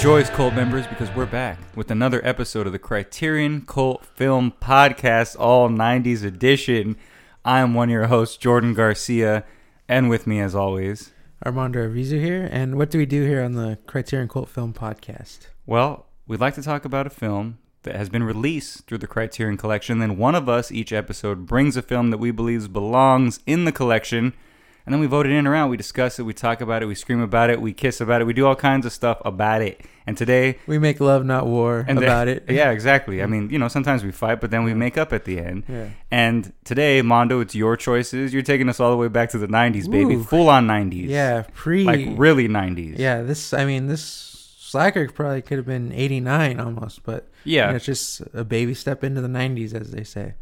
Rejoice, Cult members, because we're back with another episode of the Criterion Cult Film Podcast, all 90s edition. I am one of your hosts, Jordan Garcia, and with me, as always, Armando Arvizu here, and what do we do here on the Criterion Cult Film Podcast? well, we'd like to talk about a film that has been released through the Criterion Collection. Then one of us each episode brings a film that we believe belongs in the collection, and then we vote it in or out. We discuss it, we talk about it, we scream about it, we kiss about it, we do all kinds of stuff about it. And today, We make love, not war, and about the- it. Yeah, exactly. I mean, you know, sometimes we fight, but then we make up at the end. Yeah. And today, Mondo, it's your choices. You're taking us all the way back to the 90s, baby. Ooh. Full on 90s. Yeah, pre. Like really 90s. Yeah, this. I mean, this Slacker probably could have been '89 almost, but Yeah. you know, it's just a baby step into the '90s, as they say.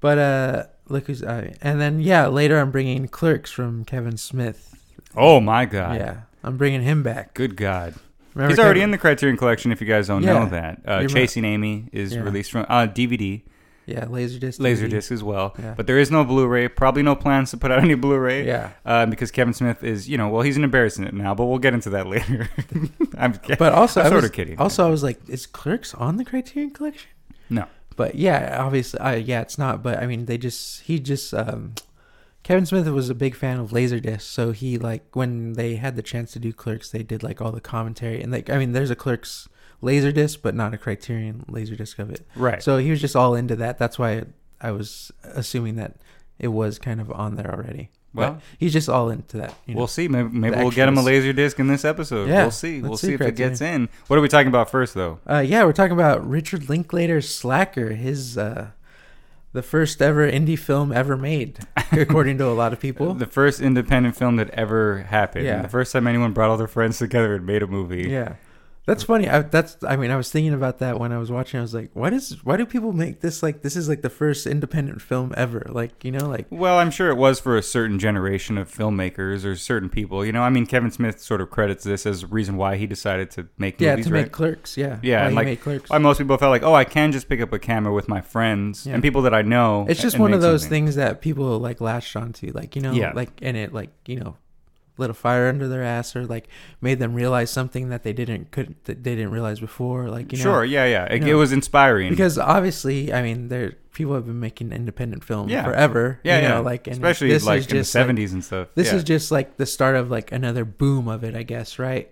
But uh, look who's. Uh, and then yeah, later I'm bringing Clerks from Kevin Smith. Oh my God. Yeah, I'm bringing him back. Good God. Remember He's already in the Criterion Collection. If you guys don't Yeah. know that, uh, Chasing Amy is Yeah. released from uh, DVD, Yeah, Laserdisc. Laserdisc as well. Yeah. But there is no Blu-ray. Probably no plans to put out any Blu-ray. Yeah. Uh, because Kevin Smith is, you know, well, he's embarrassing it now, but we'll get into that later. I'm, But also, I'm I sort of kidding. Also, I was like, is Clerks on the Criterion Collection? no. But yeah, obviously, uh, yeah, it's not. But I mean, they just he just um, Kevin Smith was a big fan of Laserdisc, so he like when they had the chance to do Clerks, they did like all the commentary and like I mean, there's a Clerks Laserdisc, but not a Criterion Laserdisc of it. Right. So he was just all into that. That's why I was assuming that it was kind of on there already. Well- But he's just all into that. You know? We'll see. Maybe, maybe we'll get him a laser disc in this episode. Yeah, we'll see. We'll see, if it gets in. What are we talking about first, though? Uh, yeah, we're talking about Richard Linklater's Slacker, his uh, the first ever indie film ever made, according to a lot of people. The first independent film that ever happened. Yeah. The first time anyone brought all their friends together and made a movie. yeah, that's funny. I, that's I mean, I was thinking about that when I was watching. I was like, why does why do people make this like this is like the first independent film ever? Like you know, like Well, I'm sure it was for a certain generation of filmmakers or certain people. You know, I mean, Kevin Smith sort of credits this as the reason why he decided to make yeah, movies, to right? make Clerks. Yeah, Yeah, why and like Clerks. why most people felt like, oh, I can just pick up a camera with my friends Yeah. and people that I know. It's just one of those something. things that people like latched onto, like you know, Yeah. like and it like you know, lit a fire under their ass or like made them realize something that they didn't could that they didn't realize before, like you know, Sure, yeah, yeah. It, you it was inspiring. because obviously, I mean, there people have been making independent film Yeah. forever, yeah, you yeah. know, like and especially this like is in the just like- 70s and stuff. this yeah. is just like the start of like another boom of it, I guess, right?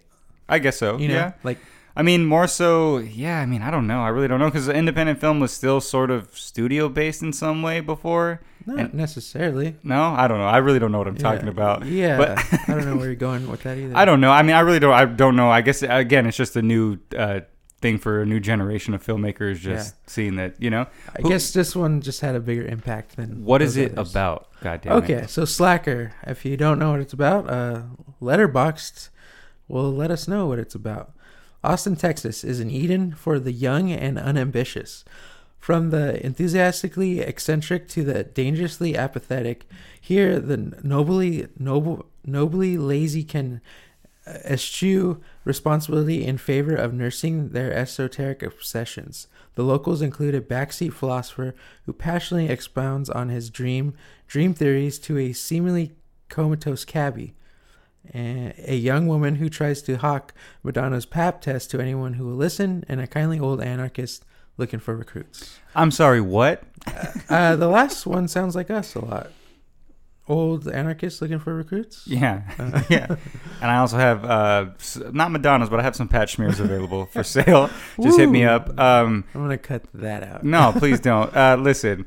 I guess so. You know, yeah. like I mean, more so, yeah. I mean, I don't know. I really don't know because the independent film was still sort of studio based in some way before. Not And- necessarily. No, I don't know. I really don't know what I'm Yeah. talking about. Yeah, but I don't know where you're going with that either. I don't know. I mean, I really don't. I don't know. I guess again, it's just a new uh, thing for a new generation of filmmakers. Just seeing that, you know, I Who- guess this one just had a bigger impact than what is it others. about? God damn it. Okay, so Slacker. If you don't know what it's about, uh, Letterboxd will let us know what it's about. Austin, Texas is an Eden for the young and unambitious. From the enthusiastically eccentric to the dangerously apathetic, here the nobly noble, nobly lazy can uh, eschew responsibility in favor of nursing their esoteric obsessions. The locals include a backseat philosopher who passionately expounds on his dream dream theories to a seemingly comatose cabbie, a young woman who tries to hawk Madonna's pap test to anyone who will listen, and a kindly old anarchist looking for recruits. I'm sorry. What? Uh, the last one sounds like us a lot. Old anarchists looking for recruits. Yeah, Uh, yeah. And I also have uh, not Madonna's, but I have some patch smears available for sale. Just hit me up. Um, I'm gonna cut that out. no, please don't. Uh, listen,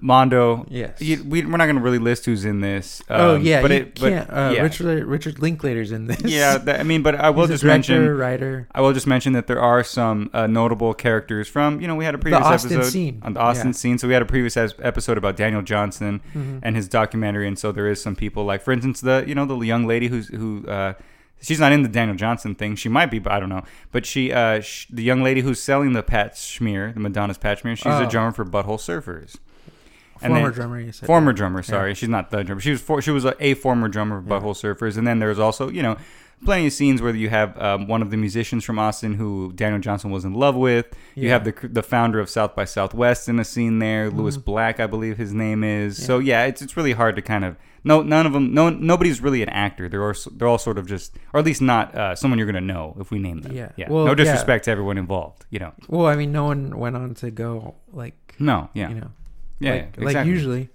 Mondo. Yes. You, we, we're not going to really list who's in this. oh um, yeah, but it, but uh, yeah, Richard Richard Linklater's in this. yeah. That, I mean, but I will He's a just director, mention. writer. I will just mention that there are some uh, notable characters from you know we had a previous Austin episode scene. on the Austin Yeah. scene, so we had a previous episode about Daniel Johnston Mhm. and his documentary, and so there is some people like, for instance, the you know the young lady who's who. Uh, She's not in the Daniel Johnston thing. She might be, but I don't know. But she, uh, sh- the young lady who's selling the Pat Schmear, the Madonna's Pat Schmear, she's a Oh. drummer for Butthole Surfers. And Former then- drummer, you said. former that. drummer. Yeah. Sorry, she's not the drummer. She was for, she was a, a former drummer of Yeah. Butthole Surfers, and then there's also you know plenty of scenes where you have um, one of the musicians from Austin who Daniel Johnston was in love with. You have the the founder of South by Southwest in a scene there, Louis Mhm. Black, I believe his name is. So yeah, it's it's really hard to kind of no none of them no nobody's really an actor. They're all they're all sort of just or at least not uh, someone you're gonna know if we name them. Yeah. yeah. Well, no yeah. disrespect to everyone involved. You know. Well, I mean, no one went on to go like No. Yeah. you know yeah. like, yeah, like usually.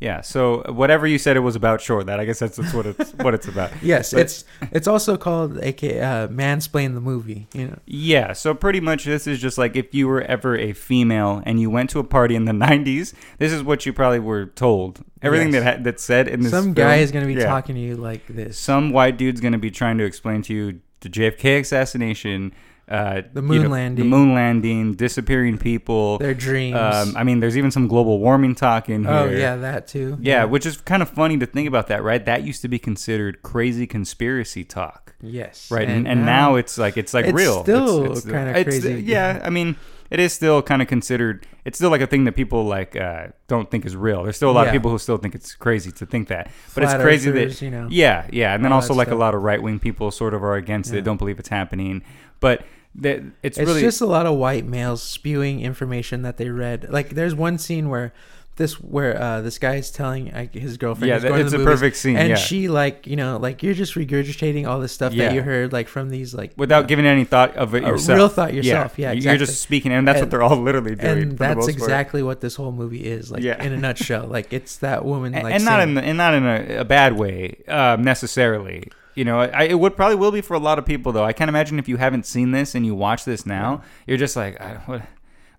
Yeah. So whatever you said it was about, sure. That I guess that's, that's what it's what it's about. Yes, But- it's it's also called aka uh, mansplain the movie. You know. Yeah, so pretty much this is just like if you were ever a female and you went to a party in the 90s, this is what you probably were told. Everything Yes. that ha- that's said in this Some film- guy is gonna be yeah. talking to you like this. Some white dude's going to be trying to explain to you the JFK assassination, uh, The you moon know, landing. the moon landing, disappearing people. Their dreams. Um, I mean, there's even some global warming talk in here. oh yeah, that too. Yeah, which is kind of funny to think about that, right? That used to be considered crazy conspiracy talk. Yes. right and, and now, it's like it's like It's real still it's- crazy. yeah i mean it is still kind of considered it's still like a thing that people like uh, don't think is real there's still a lot of people who still think it's crazy to think that but Flat it's crazy that you know. yeah yeah and then also like a lot of right-wing people sort of are against Yeah. it don't believe it's happening but that it's, it's really just a lot of white males spewing information that they read. Like there's one scene where this where uh, this guy is telling like, his girlfriend. yeah he's that, going to it's the a movies, perfect scene And yeah she like you know like you're just regurgitating all this stuff Yeah. that you heard like from these like without uh, giving any thought of it yourself real thought yourself. Yeah, you're just speaking and that's what they're all literally doing and the that's most part. exactly what this whole movie is like Yeah. in a nutshell. like it's that woman and, like and not in the, and not in a, a bad way um, necessarily. You know, I, it would probably will be for a lot of people though. I can't imagine if you haven't seen this and you watch this now, you're just like, I, what,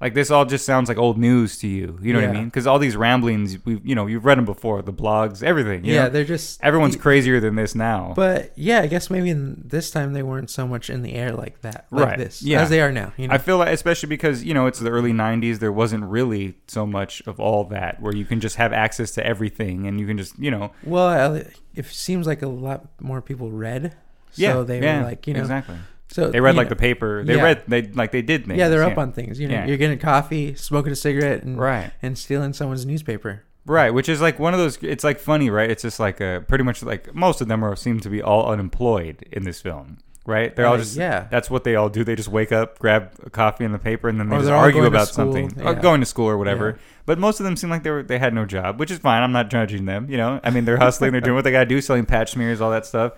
like this all just sounds like old news to you. You know what I mean? Because all these ramblings, we, you know, you've read them before, the blogs, everything. you yeah, know? they're just everyone's crazier than this now. But yeah, I guess maybe in this time they weren't so much in the air like that, like Right. this, Yeah. as they are now. You know, I feel like, especially because you know it's the early '90s, there wasn't really so much of all that where you can just have access to everything and you can just, you know, well, it seems like a lot more people read, so yeah, they yeah, were like, you know, exactly. So They read like know, the paper. They Yeah. read they like they did things. yeah, they're up on things. You know, Yeah. you're getting coffee, smoking a cigarette, and right, and stealing someone's newspaper. right. Which is like one of those. It's like funny, right? It's just like a pretty much like most of them are seem to be all unemployed in this film, right? They're all just yeah. That's what they all do. They just wake up, grab a coffee and the paper, and then they Or just argue about something, or going to school or whatever. Yeah. But most of them seem like they were they had no job, which is fine. I'm not judging them. You know, I mean, they're hustling, they're doing what they got to do, selling patch smears, all that stuff.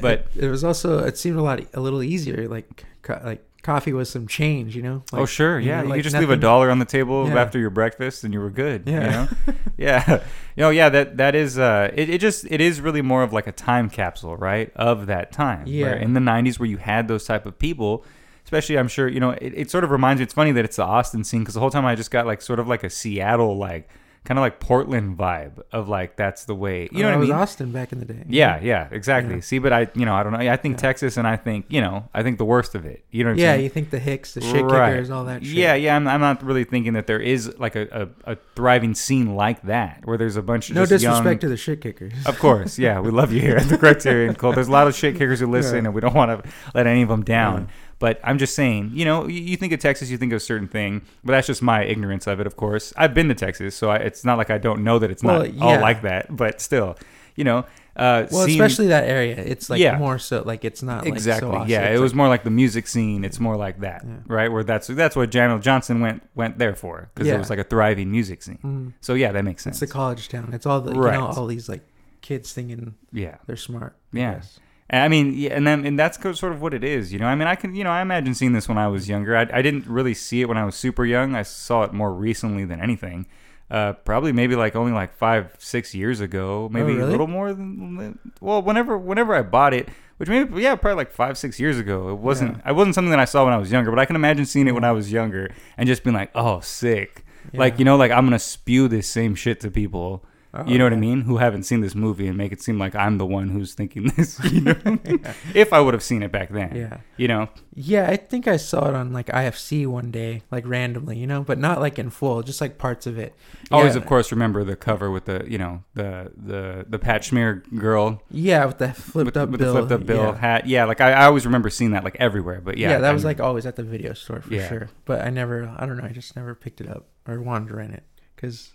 But it, it was also it seemed a lot a little easier. Like co- like coffee was some change. You know. Like, oh sure, you yeah, know, you like could just leave a dollar on the table Yeah. after your breakfast, and you were good. Yeah. you know? yeah, you know, yeah. That that is uh, it, it just it is really more of like a time capsule, right, of that time. Yeah. where in the '90s, where you had those type of people. Especially, I'm sure you know. It, it sort of reminds me. It's funny that it's the Austin scene because the whole time I just got like sort of like a Seattle, like kind of like Portland vibe of like that's the way. You know Oh, what I oh, it was mean? Austin back in the day. Yeah, yeah, exactly. Yeah. See, but I, you know, I don't know. I think Texas, and I think, you know, I think the worst of it. You know what I'm Yeah, you think the Hicks, the shit Right. kickers, all that shit. Yeah, yeah. I'm, I'm not really thinking that there is like a, a, a thriving scene like that where there's a bunch of No disrespect young, to the shit kickers. Of course, yeah, we love you here at the Criterion Cult. There's a lot of shit kickers who listen, Yeah. and we don't want to let any of them down. Yeah. But I'm just saying, you know, you, you think of Texas, you think of a certain thing, but that's just my ignorance of it. Of course, I've been to Texas, so I, it's not like I don't know that it's Well, not all like that. But still, you know, uh, Well, especially that area. It's like Yeah. more so like it's not like, exactly. so Austin. yeah, It's it was like- more like the music scene. It's more like that, Yeah. right? Where that's that's what Daniel Johnston went went there for because it was like a thriving music scene. Mm. So yeah, that makes sense. It's a college town. It's all the you Right. know all these like kids singing. yeah. they're smart. Yeah. guess. And I mean, yeah, and then and that's sort of what it is, you know. I mean, I can, you know, I imagine seeing this when I was younger. I, I didn't really see it when I was super young. I saw it more recently than anything. Uh, probably maybe like only like five, six years ago, maybe a Oh, really? little more than. Well, whenever whenever I bought it, which maybe yeah, probably like five, six years ago. It wasn't. Yeah. It wasn't something that I saw when I was younger, but I can imagine seeing it when I was younger and just being like, oh, sick. Like you know, like I'm gonna spew this same shit to people. Oh, you know what I mean? Who haven't seen this movie and make it seem like I'm the one who's thinking this. You know, if I would have seen it back then. Yeah. You know, Yeah, I think I saw it on like IFC one day, like randomly, you know, but not like in full, just like parts of it. always yeah. of course remember the cover with the you know the the the Pat Schmear girl Yeah, with the flipped with, up with bill. the flipped up bill yeah. hat. Yeah, like I, I always remember seeing that like everywhere. But yeah, Yeah, that I was like always at the video store for Yeah. sure. But I never, I don't know, I just never picked it up or wanted to rent it because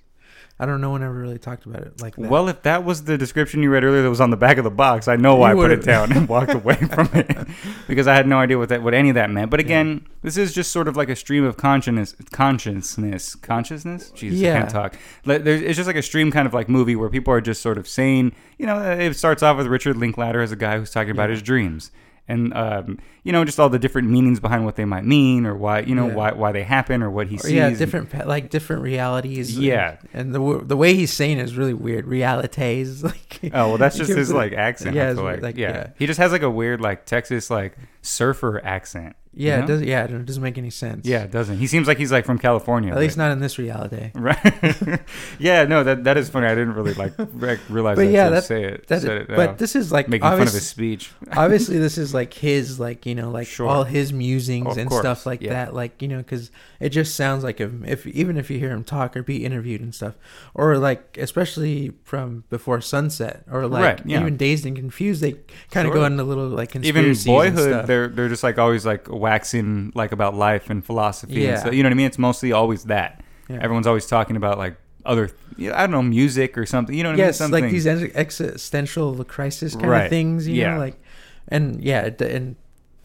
I don't know. No one ever really talked about it like that. Well, if that was the description you read earlier that was on the back of the box, I know why I put it down and walked away from it because I had no idea what that what any of that meant. But again, this is just sort of like a stream of consciousness, consciousness, consciousness. Jesus, I can't talk. There's- It's just like a stream kind of like movie where people are just sort of saying, you know, it starts off with Richard Linklater as a guy who's talking about Yeah. his dreams. And um, you know, just all the different meanings behind what they might mean, or why you know Yeah. why why they happen, or what he Or, sees. yeah, different pa- like different realities. Yeah. and, the the way he's saying it is really weird. Realities, like Oh well, that's just his like accent. yeah, like. like- yeah. yeah. he just has like a weird like Texas like surfer accent. you yeah, know? it doesn't. yeah, it doesn't make any sense. yeah, it doesn't. He seems like he's like from California. at least not in this reality. right. yeah, no, that that is funny. I didn't really like rec- realize But that. yeah, that- say it. That, it but now. this is like making fun of his speech. obviously this is like his like you know like Sure. all his musings Of and course, stuff like yeah. that like you know because it just sounds like him if even if you hear him talk or be interviewed and stuff or like especially from before sunset or like Right, yeah. even dazed and confused they kind of Sure. go into little like Even conspiracies and boyhood, stuff. They're they're just like always like waxing like about life and philosophy. Yeah. And so, you know what I mean? It's mostly always that. Yeah. Everyone's always talking about like other, yeah, I don't know, music or something. You know what yes I mean? Something. like these existential crisis kind Right, of things you yeah. know like and yeah and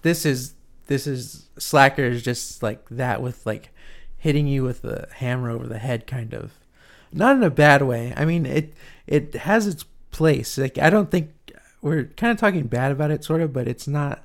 this is this is slacker is just like that with like hitting you with a hammer over the head kind of not in a bad way i mean it it has its place like i don't think we're kind of talking bad about it sort of but it's not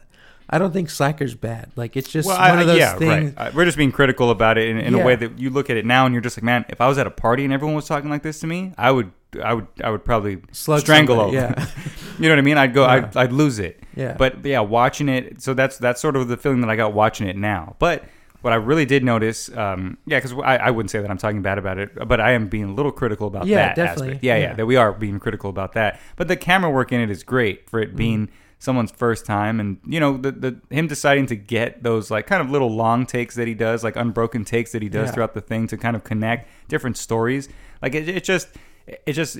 i don't think slacker's bad like it's just well, one I, of those yeah, things right. We're just being critical about it in, in a way that you look at it now and you're just like, man, if I was at a party and everyone was talking like this to me, I would, I would, I would probably Slug strangle somebody, over. yeah. you know what I mean? I'd go, Yeah. I'd, I'd lose it. yeah But yeah, watching it, so that's that's sort of the feeling that I got watching it now. But what I really did notice, um, yeah, because I, I wouldn't say that I'm talking bad about it, but I am being a little critical about Yeah, that definitely. aspect. Yeah, yeah, Yeah. that we are being critical about that. But the camera work in it is great for it Mm-hmm. being someone's first time, and you know, the the him deciding to get those like kind of little long takes that he does, like unbroken takes that he does Yeah. throughout the thing to kind of connect different stories. Like it, it just, it just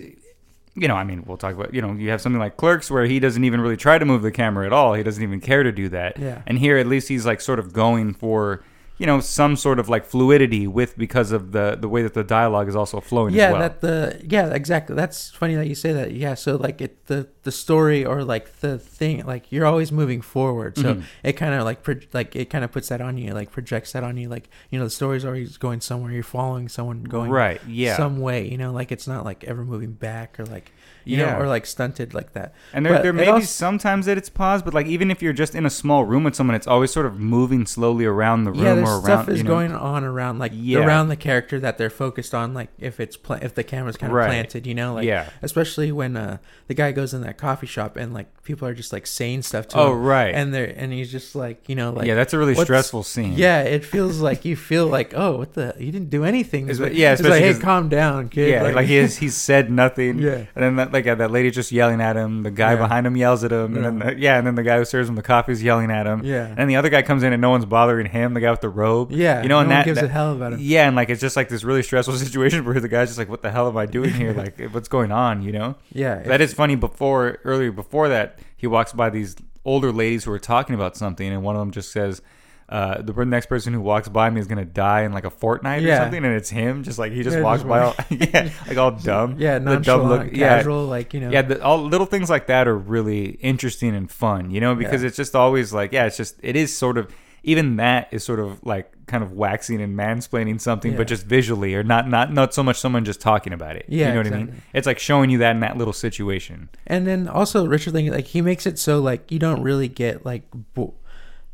you know, I mean, we'll talk about, you know, you have something like Clerks where he doesn't even really try to move the camera at all. He doesn't even care to do that. Yeah. And here, at least he's like sort of going for, you know, some sort of like fluidity with because of the the way that the dialogue is also flowing yeah as well. that the yeah exactly that's funny that you say that yeah so like it the the story or like the thing like you're always moving forward so Mhm. it kind of like pro- like it kind of puts that on you like projects that on you like you know the story's always going somewhere you're following someone going right. Yeah. some way you know like it's not like ever moving back or like you Yeah. know or like stunted like that and there, but there may be sometimes that it's paused, but like even if you're just in a small room with someone, it's always sort of moving slowly around the room yeah or around. stuff is you know, going on around like Yeah. around the character that they're focused on like if it's pla- if the camera's kind of Right. planted you know like yeah. especially when uh the guy goes in that coffee shop and like people are just like saying stuff to Oh him right. and they're and he's just like you know like yeah, that's a really stressful scene. yeah it feels like you feel like oh what the you didn't do anything It's- yeah, it's like hey calm down kid Yeah, like, he has, he's said nothing. Yeah. And then that, like yeah, that lady just yelling at him. The guy Yeah. behind him yells at him, and then the, yeah, and then the guy who serves him the coffee is yelling at him. yeah And the other guy comes in and no one's bothering him. The guy with the robe. yeah you know, no and that- gives that- a hell about him Yeah, and like it's just like this really stressful situation where the guy's just like, "What the hell am I doing here? Like, what's going on?" You know. yeah That is funny. Before earlier, before that, he walks by these older ladies who are talking about something, and one of them just says. Uh, the next person who walks by me is gonna die in like a fortnight or something, and it's him. Just like he just Yeah, walks just by, all, yeah, like all dumb. yeah the dumb look- yeah. casual like you know Yeah, the, all little things like that are really interesting and fun, you know, because Yeah. it's just always like, yeah, it's just it is sort of even that is sort of like kind of waxing and mansplaining something, Yeah. but just visually or not not not so much someone just talking about it. Yeah, you know what I mean? It's like showing you that in that little situation. And then also Richard Lincoln, like he makes it so like you don't really get like bo-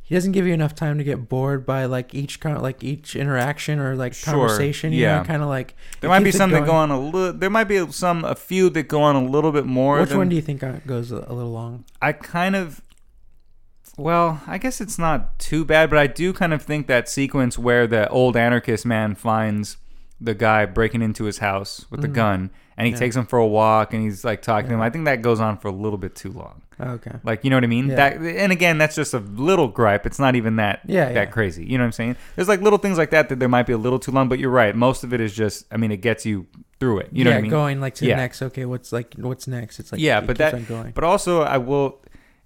he doesn't give you enough time to get bored by like each con- like each interaction or like Sure, conversation. You yeah. know, kind of like There might be keeps it some that going. go on a little. There might be some a few that go on a little bit more. Which than, one do you think uh, goes a, a little long? I kind of well, I guess it's not too bad, but I do kind of think that sequence where the old anarchist man finds the guy breaking into his house with the Mhm. gun and he Yeah. takes him for a walk and he's like talking to him. I think that goes on for a little bit too long. Oh, okay. Like, you know what I mean? Yeah. That and again, that's just a little gripe. It's not even that Yeah, that yeah. crazy. You know what I'm saying? There's like little things like that that there might be a little too long, but you're right. Most of it is just I mean, it gets you through it. You know yeah, what I mean? going like to Yeah. the next. Okay, what's like what's next? It's like Yeah, it but that- going. But also, I will.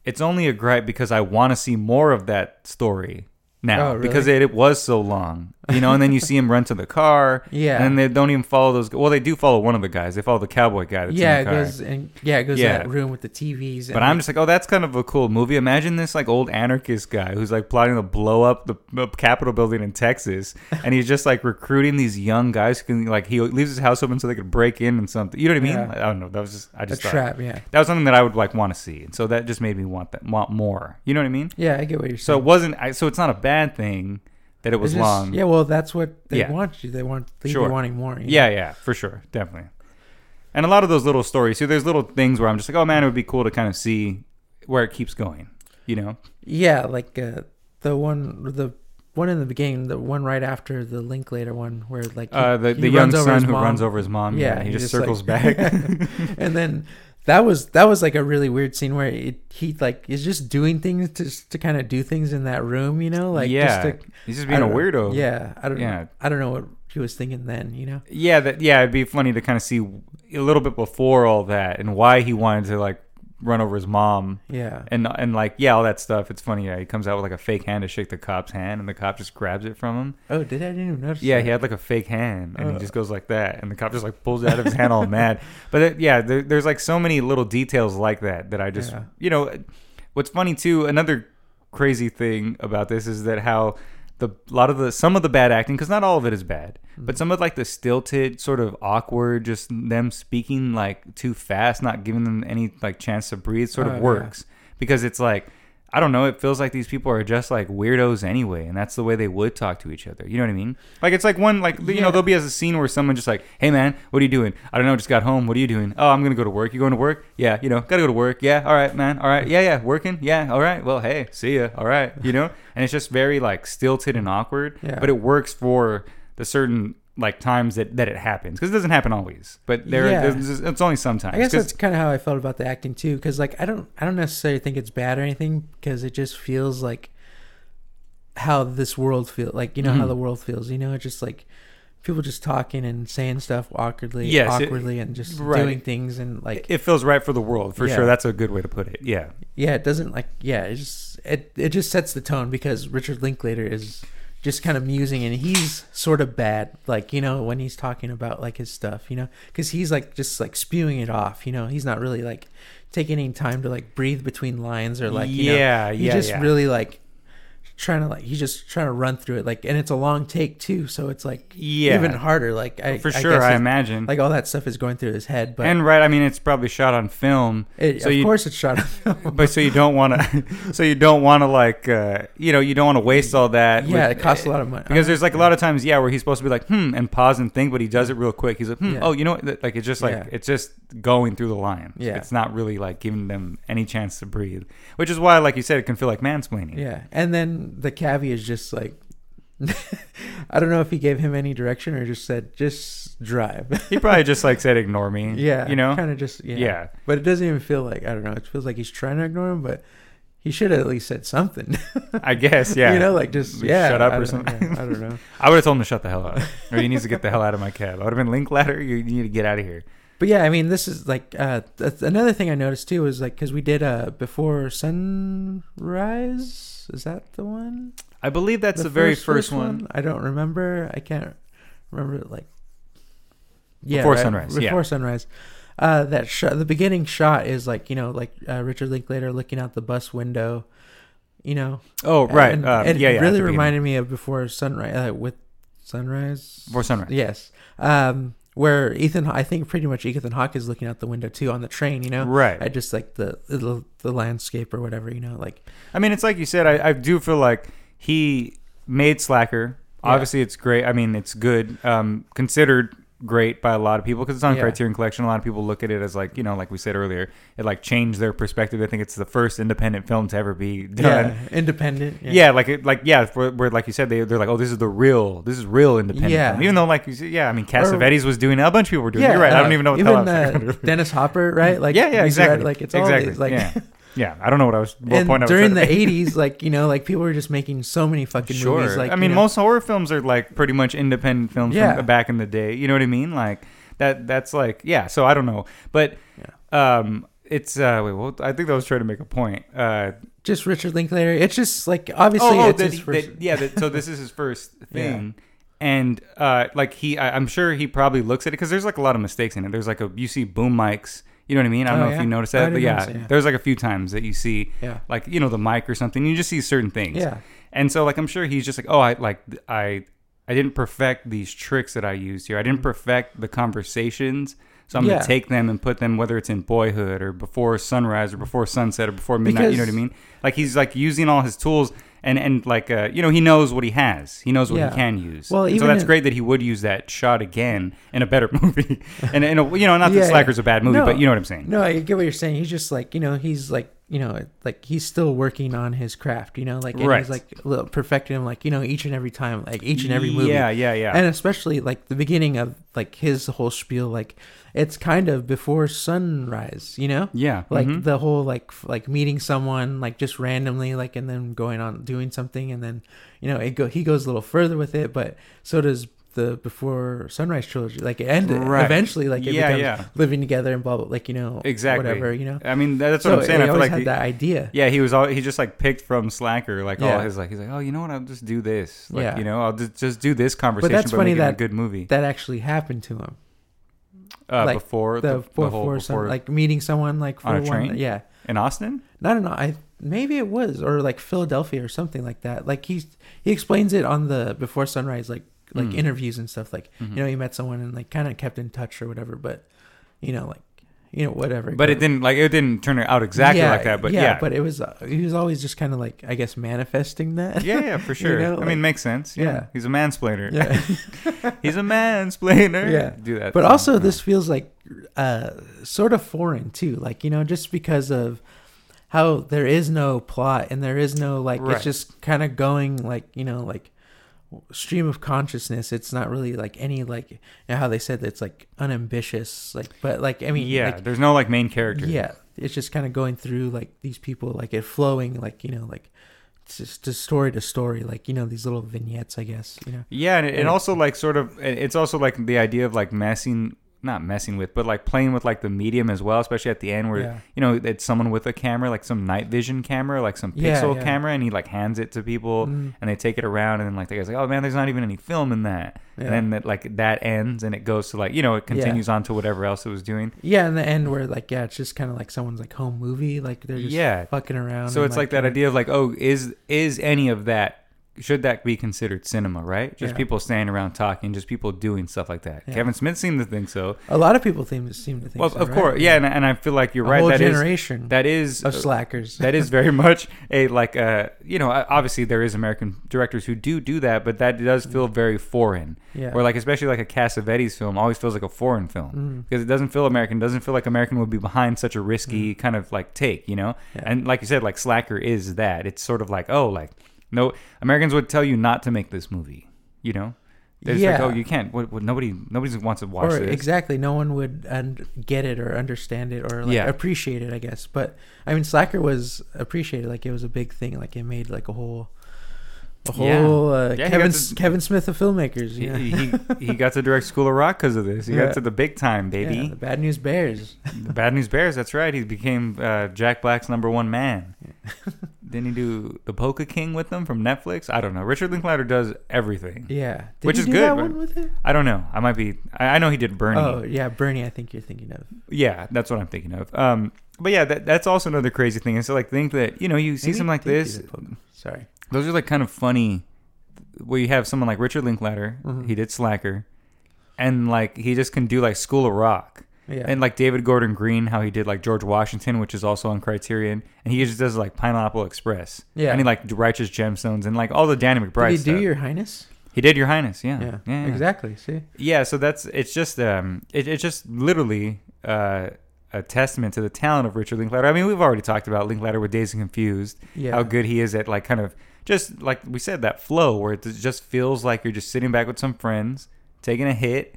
It's only a gripe because I want to see more of that story now Oh, really? because it, it was so long. You know, and then you see him run to the car. Yeah. And they don't even follow those. Well, they do follow one of the guys. They follow the cowboy guy. That's yeah, it the car. goes and yeah, it goes Yeah. to that room with the TVs. But I'm just like, oh, that's kind of a cool movie. Imagine this like old anarchist guy who's like plotting to blow up the uh, Capitol building in Texas, and he's just like recruiting these young guys who can like he leaves his house open so they could break in and something. You know what I mean? Yeah. I don't know. That was just I just thought trap. Yeah, that was something that I would like want to see, and so that just made me want that want more. You know what I mean? yeah, I get what you're saying. So it wasn't. I, so it's not a bad thing that it was just- long. Yeah, well, that's what they Yeah. want you. They want leave Sure. you wanting more. you know? Yeah, yeah, for sure, definitely. And a lot of those little stories. See, there's little things where I'm just like, oh man, it would be cool to kind of see where it keeps going. You know? Yeah, like uh, the one, the one in the beginning, the one right after the Linklater one, where like he- Uh, the he the young son his who mom. runs over his mom. Yeah, Yeah, he he just, just, circles like- back. and then that was that was like a really weird scene where it, he like is just doing things to to kind of do things in that room, you know, like yeah, just to, he's just being a know. weirdo. Yeah, I don't. Yeah. I don't know what he was thinking then, you know. yeah, that yeah. It'd be funny to kind of see a little bit before all that and why he wanted to like run over his mom Yeah, and and like yeah, all that stuff. It's funny. Yeah, he comes out with like a fake hand to shake the cop's hand, and the cop just grabs it from him. Oh, did I? Didn't even notice. Yeah, that. he had like a fake hand, and he Oh. just goes like that, and the cop just like pulls it out of his hand all mad. But it, yeah, there, there's like so many little details like that that I just, Yeah. you know, what's funny too. Another crazy thing about this is that how the a lot of the some of the bad acting, because not all of it is bad, Mm-hmm. but some of like the stilted, sort of awkward, just them speaking like too fast, not giving them any like chance to breathe, sort Oh, of yeah. works because it's like. I don't know. It feels like these people are just like weirdos anyway, and that's the way they would talk to each other. You know what I mean? Like it's like one like you know there'll be as a scene where someone just like, hey man, what are you doing? I don't know, just got home. What are you doing? Oh, I'm gonna go to work. You going to work? Yeah, you know, gotta go to work. Yeah, all right, man. All right, yeah, yeah, working. Yeah, all right. Well, hey, see ya. All right, you know, and it's just very like stilted and awkward. Yeah. But it works for the certain like times that that it happens because it doesn't happen always. But there, Yeah. there's- it's only sometimes. I guess that's kind of how I felt about the acting too, because like I don't, I don't necessarily think it's bad or anything, because it just feels like how this world feels, like you know how Mhm. the world feels. You know, it's just like people just talking and saying stuff awkwardly, Yes, it- awkwardly, and just right. doing things and like it feels right for the world for Yeah. sure. That's a good way to put it. Yeah. yeah, it doesn't like yeah, it just it it just sets the tone because Richard Linklater is just kind of musing and he's sort of bad like you know when he's talking about like his stuff you know? Because he's like just like spewing it off you know? He's not really like taking any time to like breathe between lines or like you know, Yeah, he's yeah, just yeah. really like trying to like he's just trying to run through it like and it's a long take too so it's like Yeah. even harder like I, for I sure, guess I imagine. like all that stuff is going through his head but and right, I mean, it's probably shot on film. it, so of you- course it's shot on film but so you don't want to so you don't want to like uh, you know you don't want to waste all that yeah with- it costs a lot of money because there's like a lot of times yeah where he's supposed to be like hmm and pause and think but he does it real quick he's like hmm Yeah. oh you know what like it's just like Yeah. it's just going through the line Yeah. it's not really like giving them any chance to breathe which is why like you said it can feel like mansplaining Yeah, and then the cabbie is just like, I don't know if he gave him any direction or just said just drive. he probably just like said ignore me yeah, you know kind of just yeah. yeah But it doesn't even feel like I don't know. It feels like he's trying to ignore him, but he should have at least said something. I guess yeah you know, like just yeah, shut up I or something. yeah, I don't know. I would have told him to shut the hell up or he needs to get the hell out of my cab I would have been link ladder you need to get out of here But yeah, I mean, this is like uh, another thing I noticed too is like because we did uh before sunrise. Is that the one? I believe that's the, very first, one. I don't remember. I can't remember like yeah, Before right, sunrise, yeah. Before sunrise. Uh, that shot, the beginning shot is like you know, like uh, Richard Linklater looking out the bus window. You know, Oh right, And um, it yeah, yeah. really the beginning. reminded me of before sunrise uh, with sunrise. Before sunrise. Yes. Um, where Ethan, I think pretty much Ethan Hawke is looking out the window too on the train. You know, Right. I just like the the, the landscape or whatever. You know, like I mean, it's like you said. I, I do feel like he made Slacker. Yeah. Obviously, it's great. I mean, it's good. Um, considered great by a lot of people because it's on Yeah. Criterion Collection. A lot of people look at it as like you know, like we said earlier, it like changed their perspective. I think it's the first independent film to ever be done. yeah, independent. Yeah, like it, like yeah, where, where like you said, they they're like, oh, this is the real, this is real independent. Yeah. film. even though like you said, yeah, I mean, Cassavetes was doing it, a bunch of people were doing. it. Yeah, You're right. I uh, don't even know what even the hell. I uh, Dennis Hopper, right? Like yeah, yeah, exactly. right, Like it's all exactly. like yeah, yeah. I don't know what I was. What and point I was during the '80s, like you know, like people were just making so many fucking Sure. movies. Like I you mean, know, most horror films are like pretty much independent films Yeah. from back in the day. You know what I mean? Like that. That's like yeah. So I don't know, but um, it's uh wait, well, I think I was trying to make a point. Uh, Just Richard Linklater. It's just like obviously oh, oh, it's that his he- first. that- yeah. That, so this is his first thing, and uh, like he, I, I'm sure he probably looks at it because there's like a lot of mistakes in it. There's like a you see boom mics. You know what I mean? I don't Oh, know if you noticed that, but yeah, yeah. there's like a few times that you see yeah. like you know the mic or something. You just see certain things. Yeah. And so like I'm sure he's just like, oh, I like I I didn't perfect these tricks that I used here. I didn't perfect the conversations. So I'm. Yeah. gonna take them and put them whether it's in Boyhood or before sunrise or before sunset or before midnight. you know what I mean? Like he's like using all his tools and and like uh, you know he knows what he has. He knows what Yeah. he can use. Well, so that's in- great that he would use that shot again in a better movie. and in a, you know not that Yeah, yeah. Slacker's a bad movie, No. but you know what I'm saying. No, I get what you're saying. He's just like you know, he's like you know, like he's still working on his craft. You know, like and Right. he's like perfecting him, like you know, each and every time, like each and every movie. Yeah, yeah, yeah. and especially like the beginning of like his whole spiel like it's kind of before sunrise you know yeah. like mhm. the whole like f- like meeting someone like just randomly like and then going on doing something and then you know it go he goes a little further with it but so does the before sunrise trilogy like it ended Right. eventually like it Yeah, becomes yeah. living together and blah blah like you know Exactly. whatever you know I mean that's so what I'm saying. I feel always like had he- that idea Yeah, he was all he just like picked from Slacker, like all his like he's like, oh, you know what? I'll just do this. Like, Yeah. you know, I'll just just do this conversation, but that's but funny make it a that- good movie. that actually happened to him uh, like, before the, the, before, whole some, before like meeting someone like for On a one train? yeah in Austin. No, no, no. I maybe it was or like Philadelphia or something like that. Like he's he explains it on the Before Sunrise like like Mm. interviews and stuff. Like Mhm. you know he met someone and like kind of kept in touch or whatever. But you know like you know whatever. But it didn't like it didn't turn out exactly Yeah, like that. But yeah, but it was uh, he was always just kind of like I guess manifesting that. yeah, yeah, for sure. know, I like- mean, makes sense. Yeah, Yeah. he's a mansplainer. yeah. he's a mansplainer. Yeah. do that. but song. also this feels like uh sort of foreign too like you know just because of how there is no plot and there is no like Right. it's just kind of going like you know like stream of consciousness it's not really like any like you know how they said that it's like unambitious like but like i mean yeah, like, there's no like main character. yeah it's just kind of going through like these people like it flowing like you know like it's just, just story to story like you know these little vignettes i guess you know Yeah, and, it, and And- also like sort of, it's also like the idea of like messing, not messing with, but like playing with like the medium as well, especially at the end where Yeah. you know it's someone with a camera, like some night vision camera, like some pixel yeah. camera, and he like hands it to people, Mm. and they take it around, and then like the guy's like, oh man, there's not even any film in that, Yeah. and then that like that ends, and it goes to like you know it continues on to whatever else it was doing. Yeah, in the end where like yeah, it's just kind of like someone's like home movie, like they're just Yeah. fucking around. So it's like that idea of like, oh, is is any of that? Should that be considered cinema, right? Just Yeah. people standing around talking, just people doing stuff like that. Yeah. Kevin Smith seemed to think so. A lot of people seem seem to think. So. Well, so, of right? course, yeah, and, and I feel like you're a right. whole That is generation that is of slackers. that is very much a like uh you know obviously there is American directors who do do that, but that does feel very foreign. yeah. Or like especially like a Cassavetes film always feels like a foreign film Mm. because it doesn't feel American. Doesn't feel like American would be behind such a risky kind of like take, you know. Yeah. And like you said, like Slacker is that. It's sort of like oh like no Americans would tell you not to make this movie, you know. They're just like, oh, you can't. What, what, nobody, nobody wants to watch or this. exactly, no one would un- get it or understand it or like Yeah. appreciate it, I guess. But I mean, Slacker was appreciated. Like it was a big thing. Like it made like a whole, a Yeah. whole uh, Yeah, he Kevin to- Kevin Smith of filmmakers. he, he he got to direct School of Rock because of this. He Yeah. got to the big time, baby. Yeah, the Bad News Bears. The Bad News Bears. That's right. He became uh, Jack Black's number one man. Didn't he do the Polka King with them from Netflix? I don't know. Richard Linklater does everything. Yeah, Did Which is do good, That one with him? I don't know. I might be. I, I know he did Bernie. Oh yeah, Bernie. I think you're thinking of. Yeah, that's what I'm thinking of. Um, but yeah, that, that's also another crazy thing. Is to like think that you know you see Maybe something like this. do the Pokemon. Sorry. Those are like kind of funny. Where you have someone like Richard Linklater. Mhm. He did Slacker, and like he just can do like School of Rock. Yeah. And like David Gordon Green, how he did like George Washington, which is also on Criterion, and he just does like Pineapple Express. Yeah. And he like Righteous Gemstones and like all the Danny McBride Did he stuff. do Your Highness? he did Your Highness, yeah. Yeah. yeah. Exactly. See. Yeah, so that's it's just um it, it's just literally uh a testament to the talent of Richard Linklater. I mean, we've already talked about Linklater with Dazed and Confused, Yeah. how good he is at like kind of just like we said that flow where it just feels like you're just sitting back with some friends, taking a hit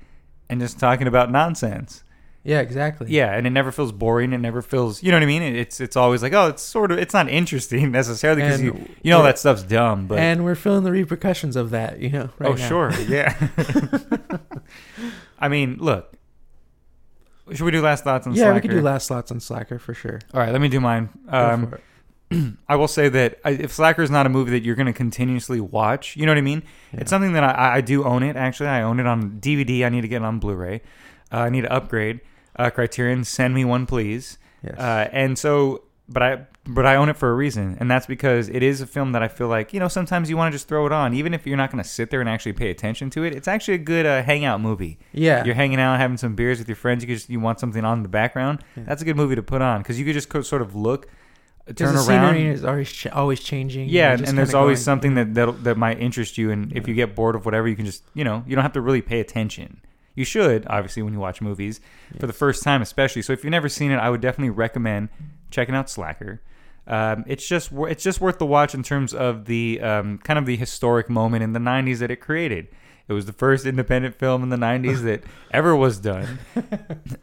and just talking about nonsense. Yeah. Exactly. Yeah, and it never feels boring. It never feels, you know what I mean? It's it's always like, oh, it's sort of, it's not interesting necessarily because you you know that stuff's dumb, but and we're feeling the repercussions of that. You know. Right oh now. sure, yeah. I mean, look, should we do last thoughts on yeah, Slacker? we could do last slots on Slacker for sure. All right, let me do mine. Um. I will say that if Slacker is not a movie that you're going to continuously watch, you know what I mean? Yeah. It's something that I, I do own it. Actually, I own it on DVD. I need to get it on Blu-ray. Uh, I need to upgrade. Uh, Criterion, send me one, please. Yes. Uh, and so, but I but I own it for a reason, and that's because it is a film that I feel like you know sometimes you want to just throw it on, even if you're not going to sit there and actually pay attention to it. It's actually a good uh, hangout movie. yeah. You're hanging out, having some beers with your friends. You could just, you want something on in the background. Yeah. That's a good movie to put on because you could just co- sort of look, turn the around. scenery is always ch- always changing. Yeah, and, and there's always going- something that that that might interest you, and if you get bored of whatever, you can just you know you don't have to really pay attention. You should obviously when you watch movies for the first time, especially. So if you've never seen it, I would definitely recommend checking out Slacker. Um, it's just it's just worth the watch in terms of the um, kind of the historic moment in the '90s that it created. It was the first independent film in the '90s that ever was done,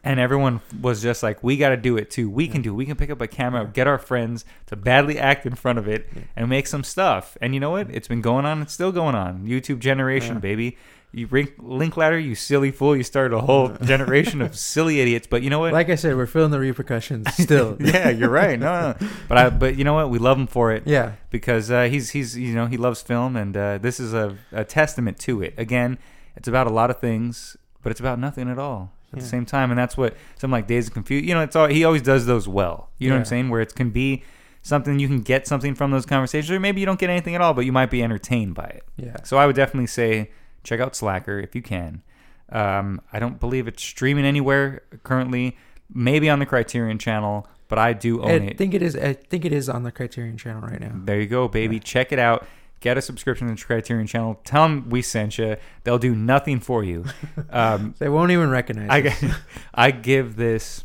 and everyone was just like, "We got to do it too. We can do. it. We can pick up a camera, get our friends to badly act in front of it, and make some stuff." And you know what? It's been going on. It's still going on. YouTube generation, Yeah. baby. You link, link ladder, you silly fool. You started a whole generation of silly idiots. But you know what? Like I said, we're feeling the repercussions still. yeah, you're right. No, no. But I, but you know what? We love him for it yeah. because uh, he's he's you know he loves film, and uh, this is a, a testament to it. Again, it's about a lot of things, but it's about nothing at all at Yeah. the same time, and that's what something like Days of Confusion. You know, it's all he always does those well. You know what I'm saying? Where it can be something you can get something from those conversations, or maybe you don't get anything at all, but you might be entertained by it. Yeah. So I would definitely say check out Slacker if you can. Um, I don't believe it's streaming anywhere currently. Maybe on the Criterion Channel, but I do own I it. think it is. I think it is on the Criterion Channel right now. There you go, baby. Yeah. Check it out. Get a subscription to the Criterion Channel. Tell them we sent you. They'll do nothing for you. Um, They won't even recognize. I, I give this.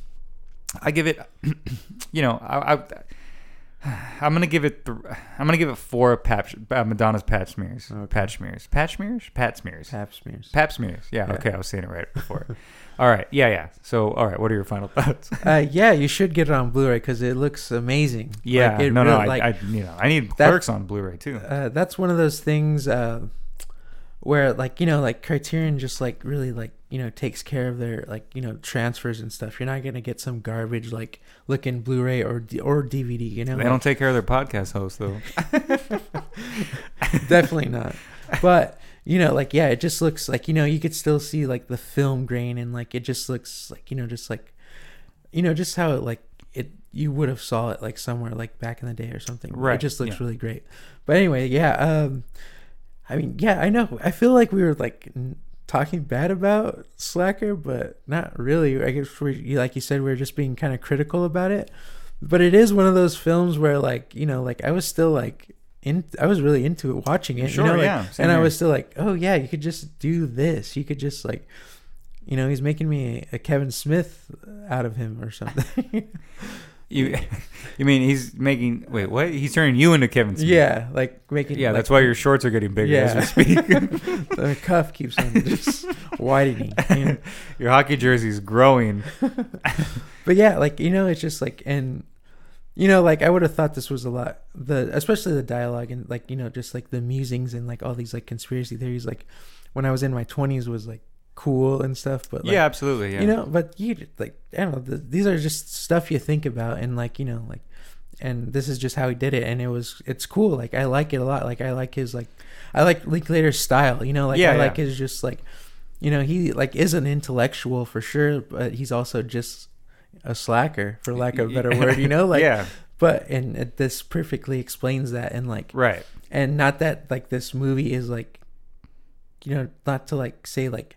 I give it. You know, I, I I'm gonna give it. Th- I'm gonna give it four patch, uh, Madonna's patch smears. Okay. Patch smears. Patch smears. Pat smears. Pap smears. Pap smears. Yeah, Yeah. Okay. I was saying it right before. all right. Yeah. Yeah. So, all right. What are your final thoughts? Uh, yeah, you should get it on Blu-ray because it looks amazing. yeah. Like, it no. No. really- I, like, I. You know. I need that- Clerks on Blu-ray too. uh, that's one of those things uh, where like you know like criterion just like really like you know takes care of their like you know transfers and stuff. You're not gonna get some garbage like looking blu-ray or or dvd you know? They don't take care of their podcast hosts though. definitely not. But you know like yeah it just looks like you know you could still see like the film grain and like it just looks like you know just like you know just how it like it you would have saw it like somewhere like back in the day or something. Right, it just looks yeah. really great. But anyway yeah um i mean yeah i know. I feel like we were like talking bad about slacker but not really. I guess we like you said we are just being kind of critical about it. But it is one of those films where like you know like i was still like in i was really into it watching it Sure, you know like, yeah, and i was still like oh yeah you could just do this. You could just like you know he's making me a kevin smith out of him or something You, you mean he's making? Wait, what? He's turning you into Kevin Smith. yeah like making yeah. like, that's why your shorts are getting bigger Yeah. as we speak. the cuff keeps on just widening you know? your hockey jersey's growing. but yeah like you know it's just like and you know like i would have thought this was a lot the especially the dialogue and like you know just like the musings and like all these like conspiracy theories like when i was in my 20s was like cool and stuff but like, yeah, absolutely. Yeah. you know but you like i don't know th- these are just stuff you think about and like you know like and this is just how he did it and it was it's cool like i like it a lot like i like his like i like linklater's style you know like Yeah, i like yeah. his just like you know he like is an intellectual for sure but he's also just a slacker for lack of a better word you know like yeah. but and it, this perfectly explains that and like Right. and not that like this movie is like you know not to like say like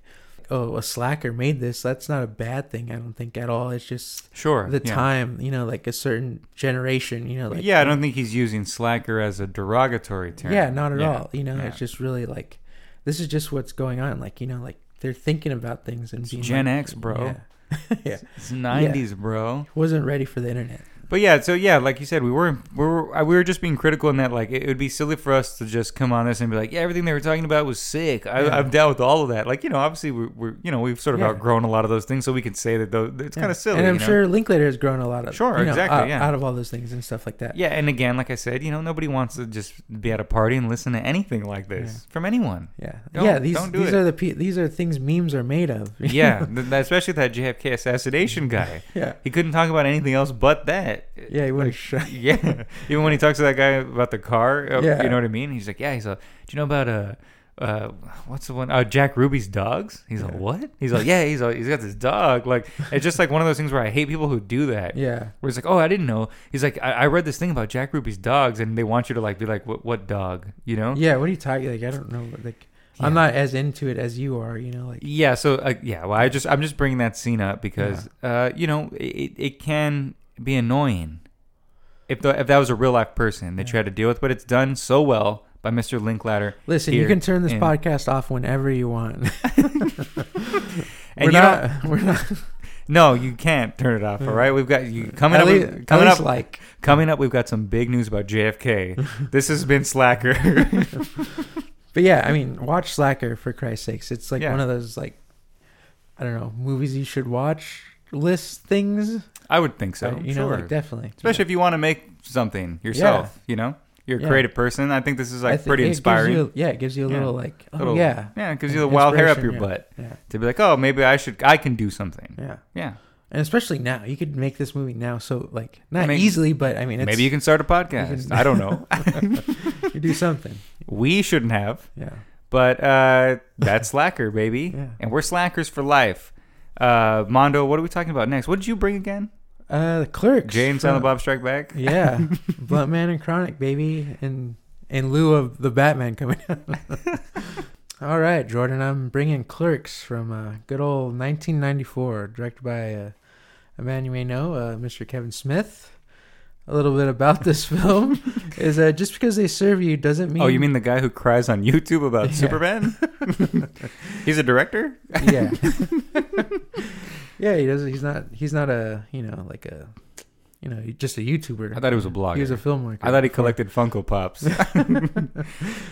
oh a slacker made this that's not a bad thing i don't think at all it's just Sure. the yeah. time you know like a certain generation you know like yeah, I don't think he's using slacker as a derogatory term. yeah not at Yeah, all you know yeah. it's just really like this is just what's going on like you know like they're thinking about things and It's being Gen like- X, bro. yeah, yeah. It's 90s, bro. wasn't ready for the internet But yeah, so yeah, like you said, we were we were uh, we were just being critical in that like it would be silly for us to just come on this and be like, yeah, everything they were talking about was sick. I, Yeah. I've dealt with all of that. Like you know, obviously we're, we're you know we've sort of Yeah. outgrown a lot of those things, so we can say that those it's kind of silly. And I'm you know? sure Linklater has grown a lot of Sure, you know, exactly, out, yeah. out of all those things and stuff like that. Yeah, and again, like I said, you know, nobody wants to just be at a party and listen to anything like this from anyone. Yeah, Don't- yeah. These do these it. are the pe- these are things memes are made of. Yeah, th- especially that JFK assassination guy. yeah, He couldn't talk about anything else but that. Yeah. He wouldn't shut. yeah. Even when he talks to that guy about the car, uh, Yeah. you know what I mean? He's like, yeah, he's like, do you know about, uh, uh, what's the one? Uh, Jack Ruby's dogs. He's like, what? He's like, yeah, he's like, he's got this dog. Like, it's just like one of those things where I hate people who do that. Yeah, Where it's like, oh, I didn't know. He's like, I, I read this thing about Jack Ruby's dogs, and they want you to like be like, what, what dog? You know? yeah. What are you talking? Like I don't know. Like I'm not as into it as you are. You know, like Yeah. So uh, yeah, well, I just I'm just bringing that scene up because uh, you know it, it can be annoying if the, if that was a real life person that you had to deal with, but it's done so well by Mr. Linklater. listen. you can turn this in- podcast off whenever you want. And we're not. We're not. No, you can't turn it off. All right, we've got you coming at up. at coming least up. like coming up. We've got some big news about JFK. this has been Slacker. But yeah, I mean, watch Slacker for Christ's sakes. It's like Yeah. one of those like I don't know movies you should watch list things. I would think so. Uh, you sure. know, like definitely. Especially if you want to make something yourself. You know, you're a Yeah. creative person. I think this is like pretty inspiring. you- yeah, it gives you a Yeah. little like, oh Little- yeah, Yeah, it gives you the wild hair up your butt yeah, to be like, oh, maybe I should, I can do something. yeah. Yeah. And especially now, you could make this movie now. So like, not I mean, easily, but I mean, it's, Maybe you can start a podcast. can- I don't know. you do something. we shouldn't have, Yeah, but uh, that's Slacker, baby. Yeah. And we're Slackers for life. Uh, Mondo, what are we talking about next? What did you bring again? Uh, the clerks. Jane from- Silent Bob Strike Back? Yeah, Blunt Man and Chronic, baby, in in lieu of the Batman coming out. All right, Jordan, I'm bringing Clerks from uh, good old 1994, directed by uh, a man you may know, uh, Mr. Kevin Smith. A little bit about this film is uh, just because they serve you doesn't mean. Oh, you mean the guy who cries on YouTube about Yeah. Superman? He's a director? yeah, yeah. He doesn't. He's not. He's not a you know like a you know just a YouTuber. I thought he was a blogger. He was a filmmaker. I thought he collected Funko Pops.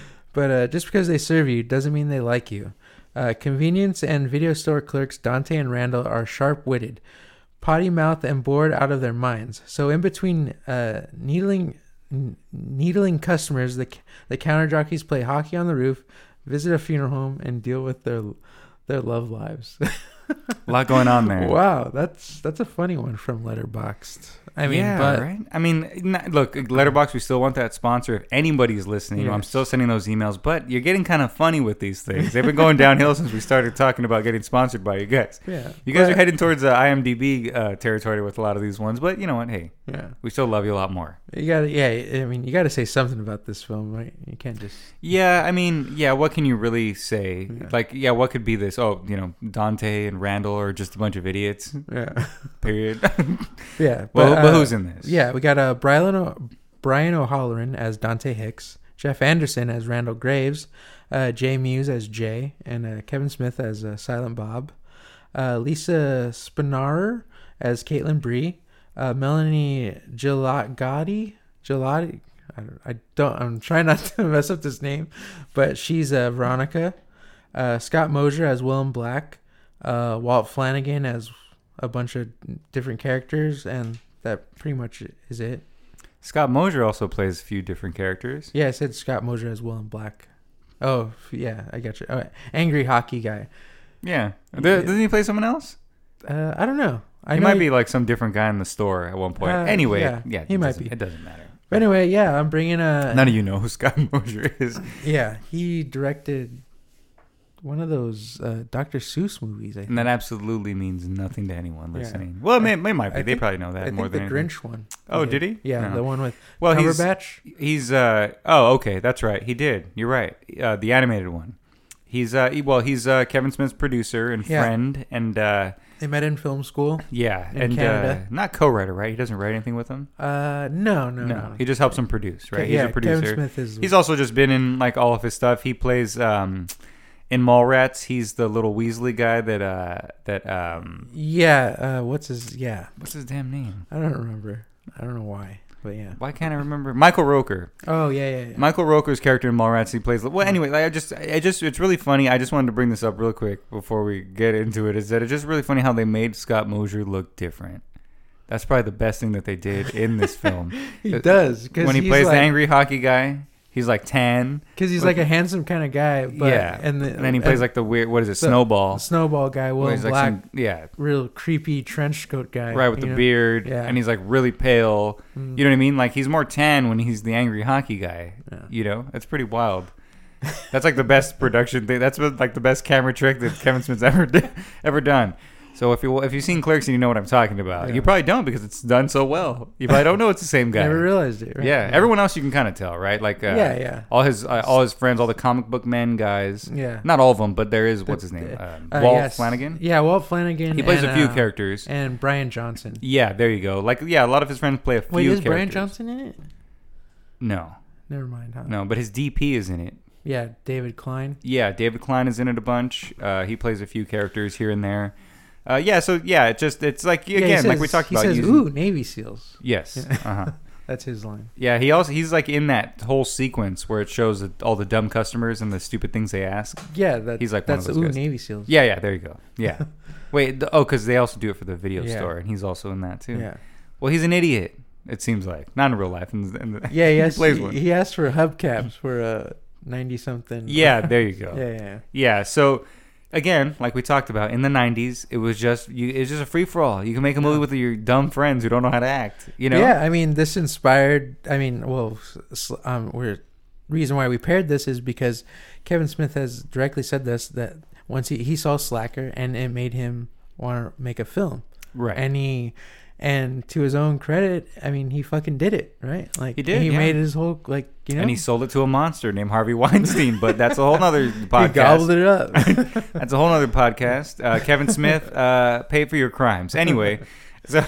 But uh, just because they serve you doesn't mean they like you. Uh, convenience and video store clerks Dante and Randall are sharp witted, potty mouthed, and bored out of their minds. So, in between uh, needling, n- needling customers, the, the counter jockeys play hockey on the roof, visit a funeral home, and deal with their their love lives. a lot going on there. wow, that's that's a funny one from Letterboxd. I mean, yeah, but right. I mean, n- look, Letterbox. We still want that sponsor. If anybody's listening, I'm still sending those emails. But you're getting kind of funny with these things. They've been going downhill since we started talking about getting sponsored by you guys. yeah, You guys but- are heading towards uh, IMDb uh, territory with a lot of these ones. But you know what? Hey, Yeah, we still love you a lot more. you gotta. Yeah, I mean, you gotta say something about this film, right? You can't just. Yeah, I mean, yeah. What can you really say? Yeah. Like, yeah, what could be this? Oh, you know, Dante and Randall are just a bunch of idiots. Yeah. Period. Yeah, well, but who's in this? Yeah, we got uh, Brian, o- Brian O'Halloran as Dante Hicks, Jeff Anderson as Randall Graves, uh, Jay Mewes as Jay, and uh, Kevin Smith as uh, Silent Bob, uh, Lisa Spoonauer as Caitlin Bree, uh, Melanie Gelati, Gelati. I don't, I don't. I'm trying not to mess up this name, but she's uh, Veronica. Uh, Scott Mosier as Willam Black, uh, Walt Flanagan as a bunch of different characters, and that pretty much is it. Scott Mosier also plays a few different characters. Yeah, I said Scott Mosier as Will in Black. Oh, yeah, I got you. Oh, angry hockey guy. Yeah. Yeah. Doesn't he play someone else? Uh, I don't know. I he know might be like some different guy in the store at one point. Uh, anyway, yeah, yeah, he might be. It doesn't matter. But anyway, yeah, I'm bringing a. None of you know who Scott Mosier is. Yeah, he directed one of those uh, Dr. Seuss movies. I think. And that absolutely means nothing to anyone Yeah. listening. Well, it may, it might be. I they think- probably know that I more think the than anything. Grinch one. Oh, did he? Yeah, No. the one with Well, he's Cumberbatch. he's uh oh okay that's right he did you're right uh, the animated one. He's uh he, well he's uh Kevin Smith's producer and Yeah. friend and uh They met in film school. yeah and uh, not co-writer right he doesn't write anything with him Uh, no, no, no. he just helps him produce right he's yeah, a producer Kevin Smith is. He's also just been in like all of his stuff. He plays um in Mallrats. He's the little Weasley guy that uh that um yeah. Uh, what's his? Yeah, what's his damn name? I don't remember. I don't know why, but yeah. Why can't I remember? Michael Rooker. Oh yeah, yeah, yeah. Michael Rooker's character in Mallrats, he plays. Well, anyway, like, I just, I just, it's really funny. I just wanted to bring this up real quick before we get into it. Is that it's just really funny how they made Scott Mosier look different. That's probably the best thing that they did in this film. he does when he plays like, the angry hockey guy, he's like tan. because he's like a handsome kind of guy. But, yeah, and, the, and then he plays like the weird. What is it? the Snowball. snowball guy, Will he's like Black, some- yeah, real creepy trench coat guy, right with the know? beard, Yeah. and he's like really pale. Mm. You know what I mean? Like he's more tan when he's the angry hockey guy. Yeah. You know, that's pretty wild. That's like the best production thing. That's like the best camera trick that Kevin Smith's ever ever done. So if you if you've seen Clerks and you know what I'm talking about, Yeah. you probably don't because it's done so well. You probably don't know it's the same guy. Never realized it. Right? Yeah, everyone else you can kind of tell, right? Like uh, Yeah, yeah. all his uh, all his friends, all the comic book men guys. Yeah. Not all of them, but there is what's his name, Uh, um, uh, Walt yes. Flanagan. Yeah, Walt Flanagan. He plays and, a few uh, characters. And Bryan Johnson. Yeah, there you go. Like yeah, a lot of his friends play a few. Wait, is characters. Bryan Johnson in it? No, Never mind. Huh? no, but his DP is in it. Yeah, David Klein. Yeah, David Klein is in it a bunch. Uh, he plays a few characters here and there. Uh, yeah, so yeah, it just it's like Yeah, he again, like we talked he about. says, using- "Ooh, Navy SEALs." Yes. Uh-huh. That's his line. Yeah, he also he's like in that whole sequence where it shows all the dumb customers and the stupid things they ask. Yeah, that, He's like one of that's those ooh guys. Navy SEALs. Yeah, yeah, there you go. Yeah. Wait, the, oh, because they also do it for the video Yeah. store, and he's also in that too. yeah, Well, he's an idiot. It seems like not in real life. In, the- in the, yeah. He, asked, plays he, one. he asked for hubcaps for a ninety something. Yeah, there you go. yeah, yeah. Yeah, so again, like we talked about in the '90s, it was just you. It's just a free for all. You can make a movie with your dumb friends who don't know how to act. You know? Yeah, I mean, this inspired. I mean, well, um, we're reason why we paired this is because Kevin Smith has directly said this that once he he saw Slacker and it made him want to make a film, Right. and he. And to his own credit, I mean, he fucking did it, right? Like He did, He yeah. made his whole like you know. and he sold it to a monster named Harvey Weinstein, but that's a whole nother podcast. He gobbled it up. That's a whole other podcast. Uh, Kevin Smith, uh, pay for your crimes. Anyway, so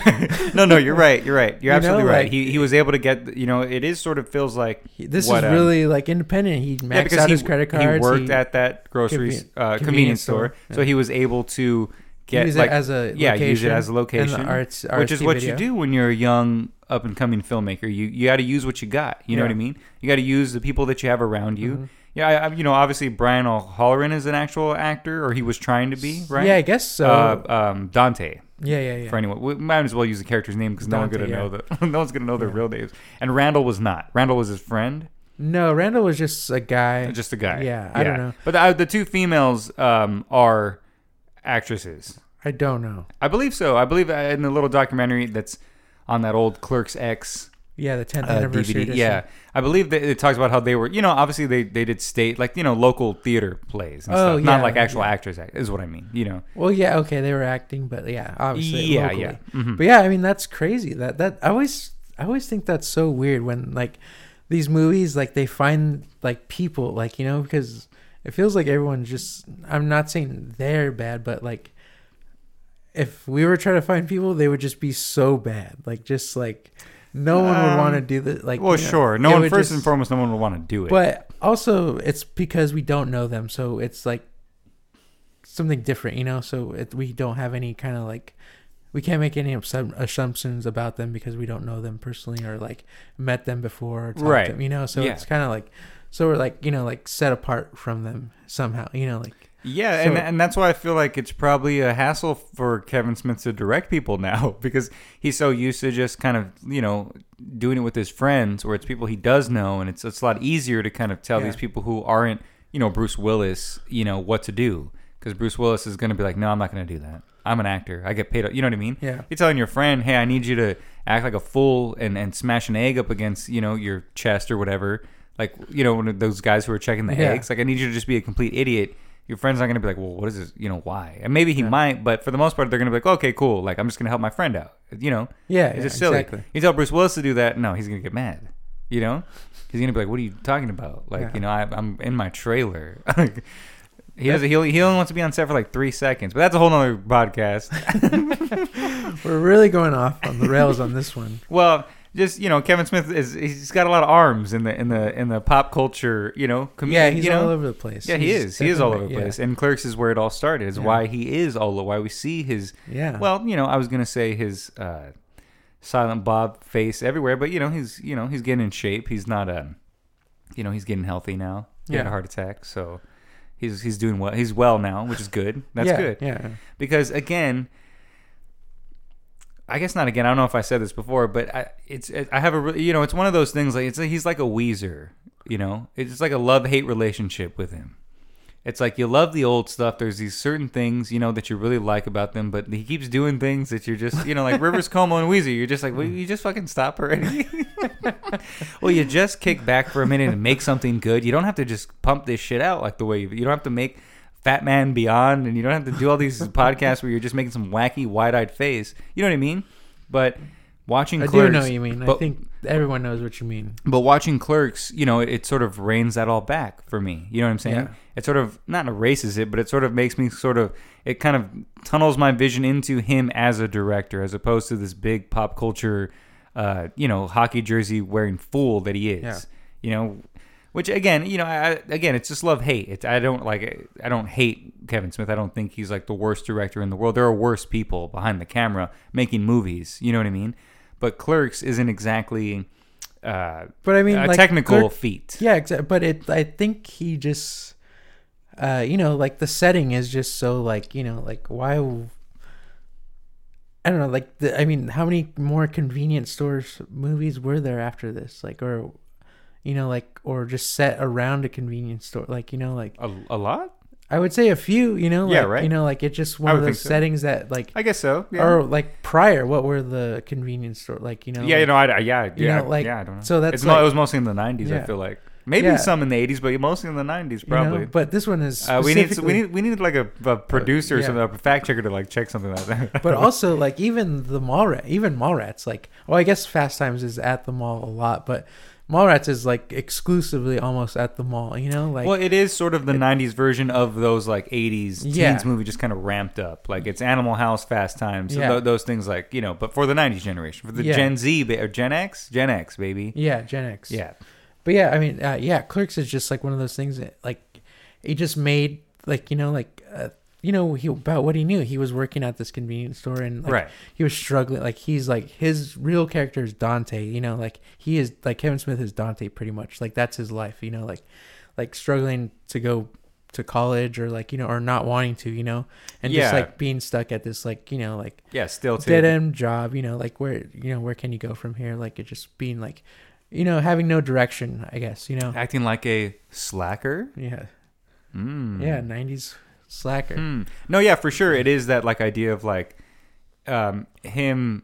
no, no, you're right. You're right. You're You know, absolutely right. like- he he was able to get. You know, it is sort of feels like He- this what, is um, really like independent. He maxed because out he, his credit cards. he worked he- at that grocery uh, convenience, convenience store, store, so he was able to get use like it as a yeah, use it as a location, arts, which is what video. you do when you're a young up and coming filmmaker. You you got to use what you got. You know Yeah. what I mean? You got to use the people that you have around you. Mhm. Yeah, I, you know, obviously Brian O'Halloran is an actual actor, or he was trying to be, right? Yeah, I guess so. uh, um, Dante. yeah, yeah, yeah. For anyone, we might as well use the character's name because no one's gonna know yeah. the no one's gonna know their Yeah. real names. And Randall was not. Randall was his friend, No, Randall was just a guy. just a guy. Yeah, I don't know. But the, uh, the two females um, are actresses. I don't know. I believe so. I believe uh, in the little documentary that's on that old Clerks X Yeah, the 10th uh, anniversary. DVD. edition. Yeah, I believe that it talks about how they were. You know, obviously they they did state like you know local theater plays and Oh, stuff, not like actual yeah. actors. Act, is what I mean. You know. Well, yeah, okay, they were acting, but yeah, obviously, yeah, locally. yeah. Mhm. But yeah, I mean, that's crazy. That that I always I always think that's so weird when like these movies like they find like people like you know because it feels like everyone just I'm not saying they're bad, but like if we were trying to find people, they would just be so bad. Like just like no one would Um, want to do the like. well, you know, sure. No one first just- and foremost, no one would want to do it. But also, it's because we don't know them, so it's like something different, you know. So it, we don't have any kind of like we can't make any assumptions about them because we don't know them personally or like met them before, or talked Right. To them, you know. So Yeah. it's kind of like so we're like you know like set apart from them somehow, you know, like Yeah, and and that's why I feel like it's probably a hassle for Kevin Smith to direct people now because he's so used to just kind of you know doing it with his friends, or it's people he does know, and it's it's a lot easier to kind of tell Yeah. these people who aren't you know Bruce Willis, you know what to do because Bruce Willis is going to be like, no, I'm not going to do that. I'm an actor. I get paid. You know what I mean? Yeah. You're telling your friend, hey, I need you to act like a fool and and smash an egg up against you know your chest or whatever. Like you know one of those guys who are checking the Yeah. eggs. Like I need you to just be a complete idiot your friend's not going to be like, well, what is this? You know, why? And maybe he Yeah. might, but for the most part, they're going to be like, okay, cool. Like, I'm just going to help my friend out. You know, yeah, it's just silly. exactly. You tell Bruce Willis to do that, no, he's going to get mad. You know, he's going to be like, what are you talking about? Like, you know, I, I'm in my trailer. he doesn't. He only, he only wants to be on set for like three seconds, but that's a whole nother podcast. We're really going off on the rails on this one. well. Just you know, Kevin Smith is he's got a lot of arms in the in the in the pop culture. You know, com- Yeah, he's you know? all over the place. Yeah, he He's is. He is all over the place. And Clerks is where it all started. Is Yeah. why he is all the why we see his Yeah, yeah. well, you know, I was gonna say his uh Silent Bob face everywhere, but you know he's you know he's getting in shape. He's not a, you know he's getting healthy now. He had a Yeah. heart attack, so he's he's doing well. He's well now, which is good. That's yeah, good Yeah. because again i guess not again i don't know if i said this before but I, it's it, i have a you know it's one of those things like it's he's like a weezer you know? It's like a love-hate relationship with him. It's like you love the old stuff there's these certain things you know that you really like about them but he keeps doing things that you're just you know like Rivers Cuomo and weezer you're just like will you just fucking stop already. Well you just kick back for a minute and make something good. You don't have to just pump this shit out like the way you, you don't have to make Fat Man Beyond, and you don't have to do all these podcasts where you're just making some wacky, wide-eyed face. You know what I mean? But watching I Clerks, do know what you mean. I think everyone knows what you mean. but watching Clerks, you know, it, it sort of reins that all back for me. You know what I'm saying? Yeah. It sort of not erases it, but it sort of makes me sort of it kind of tunnels my vision into him as a director, as opposed to this big pop culture, uh, you know, hockey jersey wearing fool that he is. Yeah. You know, which again, you know, I, again, it's just love hate. It's I don't like I don't hate Kevin Smith. I don't think he's like the worst director in the world. There are worse people behind the camera making movies. You know what I mean? But Clerks isn't exactly uh, But I mean, a like, technical Clerk- feat. Yeah, exactly. But it, I think he just, uh, you know, like the setting is just so like, you know, like why? I don't know. Like, the, I mean, how many more convenience stores movies were there after this? Like, or, you know, like, or just set around a convenience store? Like, you know, like A, a lot? I would say a few. You know, like, Yeah, right. You know, like it's just one of those so. settings that like. I guess so. Yeah. Or like prior, what were the convenience store like? You know, yeah, like- you know, I, I- yeah, you yeah, know, like, yeah. I don't know. so that's it's mo- it was mostly in the '90s. I feel like maybe Yeah. some in the '80s, but mostly in the '90s, you know, probably. but this one is uh, we need we need we need like a, a producer or yeah. something, a fact checker to like check something like that. but also like even the mall rat, even mall rats, like well, I guess Fast Times is at the mall a lot, but Mallrats is like exclusively almost at the mall. You know, like well, it is sort of the '90s version of those like '80s Yeah. teens movie, just kind of ramped up. Like it's Animal House, Fast Times, so Yeah. tho- those things like you know. But for the '90s generation, for the Yeah. Gen Z ba- or Gen X, Gen X, baby. yeah, Gen X. Yeah, but yeah, I mean, uh, yeah, Clerks is just like one of those things that like it just made like you know like. Uh, you know he about what he knew. He was working at this convenience store, and like, right. he was struggling. Like he's like his real character is Dante. You know, like he is like Kevin Smith is Dante pretty much. Like that's his life. You know, like like struggling to go to college or like you know or not wanting to. You know, and just like being stuck at this like you know like Yeah, still dead end job. You know, like where you know where can you go from here? Like it just being like you know having no direction. I guess you know. acting like a slacker. Yeah, Mm. yeah. Nineties slacker. Hmm. No, yeah, for sure. It is that like idea of like um, him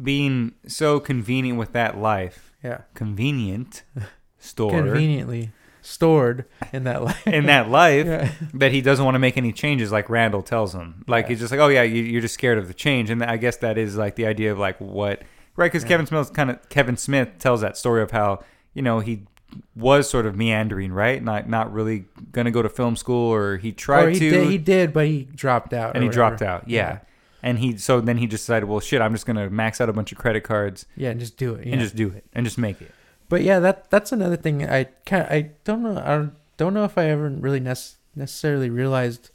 being so convenient with that life, Yeah, convenient store conveniently stored in that life. in that life yeah. that he doesn't want to make any changes. Like Randall tells him, like Yeah. he's just like, oh yeah, you, you're just scared of the change, and I guess that is like the idea of like what right because Yeah. Kevin Smith kind of Kevin Smith tells that story of how you know he was sort of meandering, right? Not not really gonna go to film school, or he tried or he to. Did, he did, but he dropped out. and he dropped whatever. out. Yeah. And he so then he just decided, well, shit, I'm just gonna max out a bunch of credit cards Yeah, and just do it. Yeah. and just do it and just make it. but yeah, that that's another thing. I kind I don't know. I don't know if I ever really nec- necessarily realized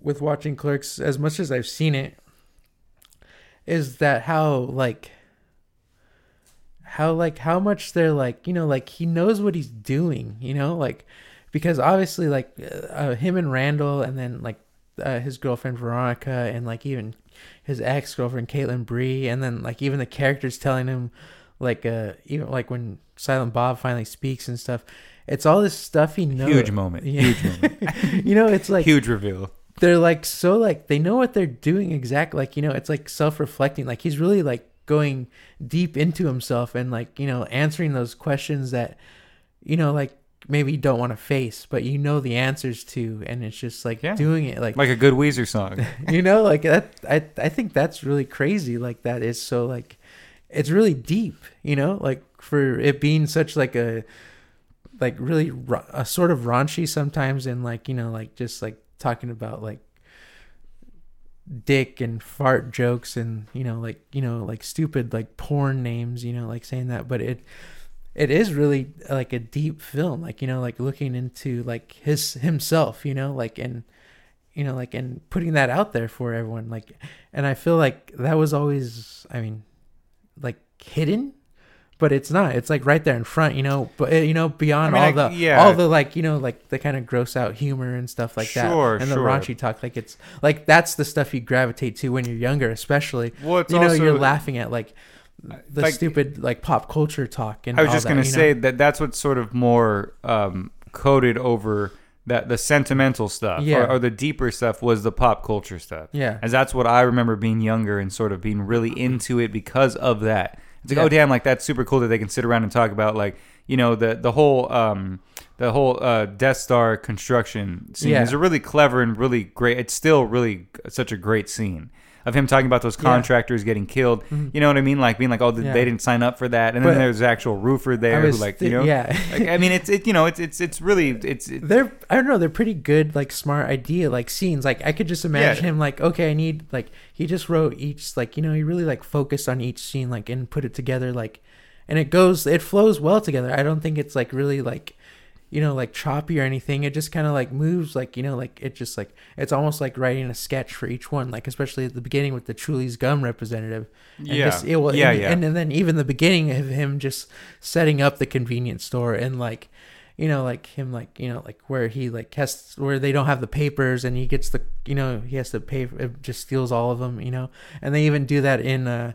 with watching Clerks as much as I've seen it is that how like how like how much they're like you know like he knows what he's doing you know like because obviously like uh, him and Randall and then like uh, his girlfriend Veronica and like even his ex girlfriend Caitlin Bree and then like even the characters telling him like uh even like when Silent Bob finally speaks and stuff it's all this stuff he knows Huge moment. Yeah. Huge moment. you know it's like Huge reveal. they're like so like they know what they're doing exactly like you know it's like self-reflecting like he's really like going deep into himself and like you know answering those questions that you know like maybe you don't want to face but you know the answers to and it's just like Yeah. doing it like Like a good Weezer song. you know like that i i think that's really crazy like that is so like it's really deep you know like for it being such like a like really ra- a sort of raunchy sometimes and like you know like just like talking about like dick and fart jokes and you know like you know like stupid like porn names you know like saying that but it it is really like a deep film like you know like looking into like his himself you know like and you know like and putting that out there for everyone like and i feel like that was always i mean like hidden but it's not it's like right there in front you know but uh, you know beyond I mean, all I- the yeah. all the like you know like the kind of gross out humor and stuff like Sure, that and the sure. raunchy talk like it's like that's the stuff you gravitate to when you're younger especially Well, it's you know also- you're laughing at like the Like- stupid like pop culture talk and I was just that, gonna you know? say that that's what's sort of more um, coded over that the sentimental stuff Yeah. or, or the deeper stuff was the pop culture stuff. Yeah. as that's what I remember being younger and sort of being really into it because of that. It's like, Yeah. oh damn, like that's super cool that they can sit around and talk about like you know the the whole um, the whole uh, Death Star construction scene Yeah. is a really clever and really great. It's still really such a great scene. Of him talking about those Yeah. contractors getting killed, mm-hmm. you know what I mean? Like being like, oh, th- Yeah. they didn't sign up for that, and then But- there's the actual roofer there who, like, you know, yeah like, I mean, it's it, you know, it's it's it's really it's it, they're I don't know they're pretty good like smart idea like scenes like I could just imagine Yeah. him like okay I need like he just wrote each like you know he really like focused on each scene like and put it together like and it goes it flows well together I don't think it's like really like you know like choppy or anything it just kind of like moves like you know like it just like it's almost like writing a sketch for each one like especially at the beginning with the Chewlies gum representative and Yeah. just, it will, Yeah, and, yeah. and and then even the beginning of him just setting up the convenience store and like you know like him like you know like where he like has where they don't have the papers and he gets the you know he has to pay it just steals all of them you know and they even do that in uh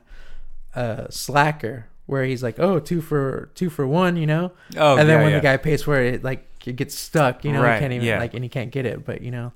uh slacker where he's like oh two for two for one you know oh, and then yeah, when yeah. the guy pays for it, it like it gets stuck you know Right, he can't even yeah. like and he can't get it but you know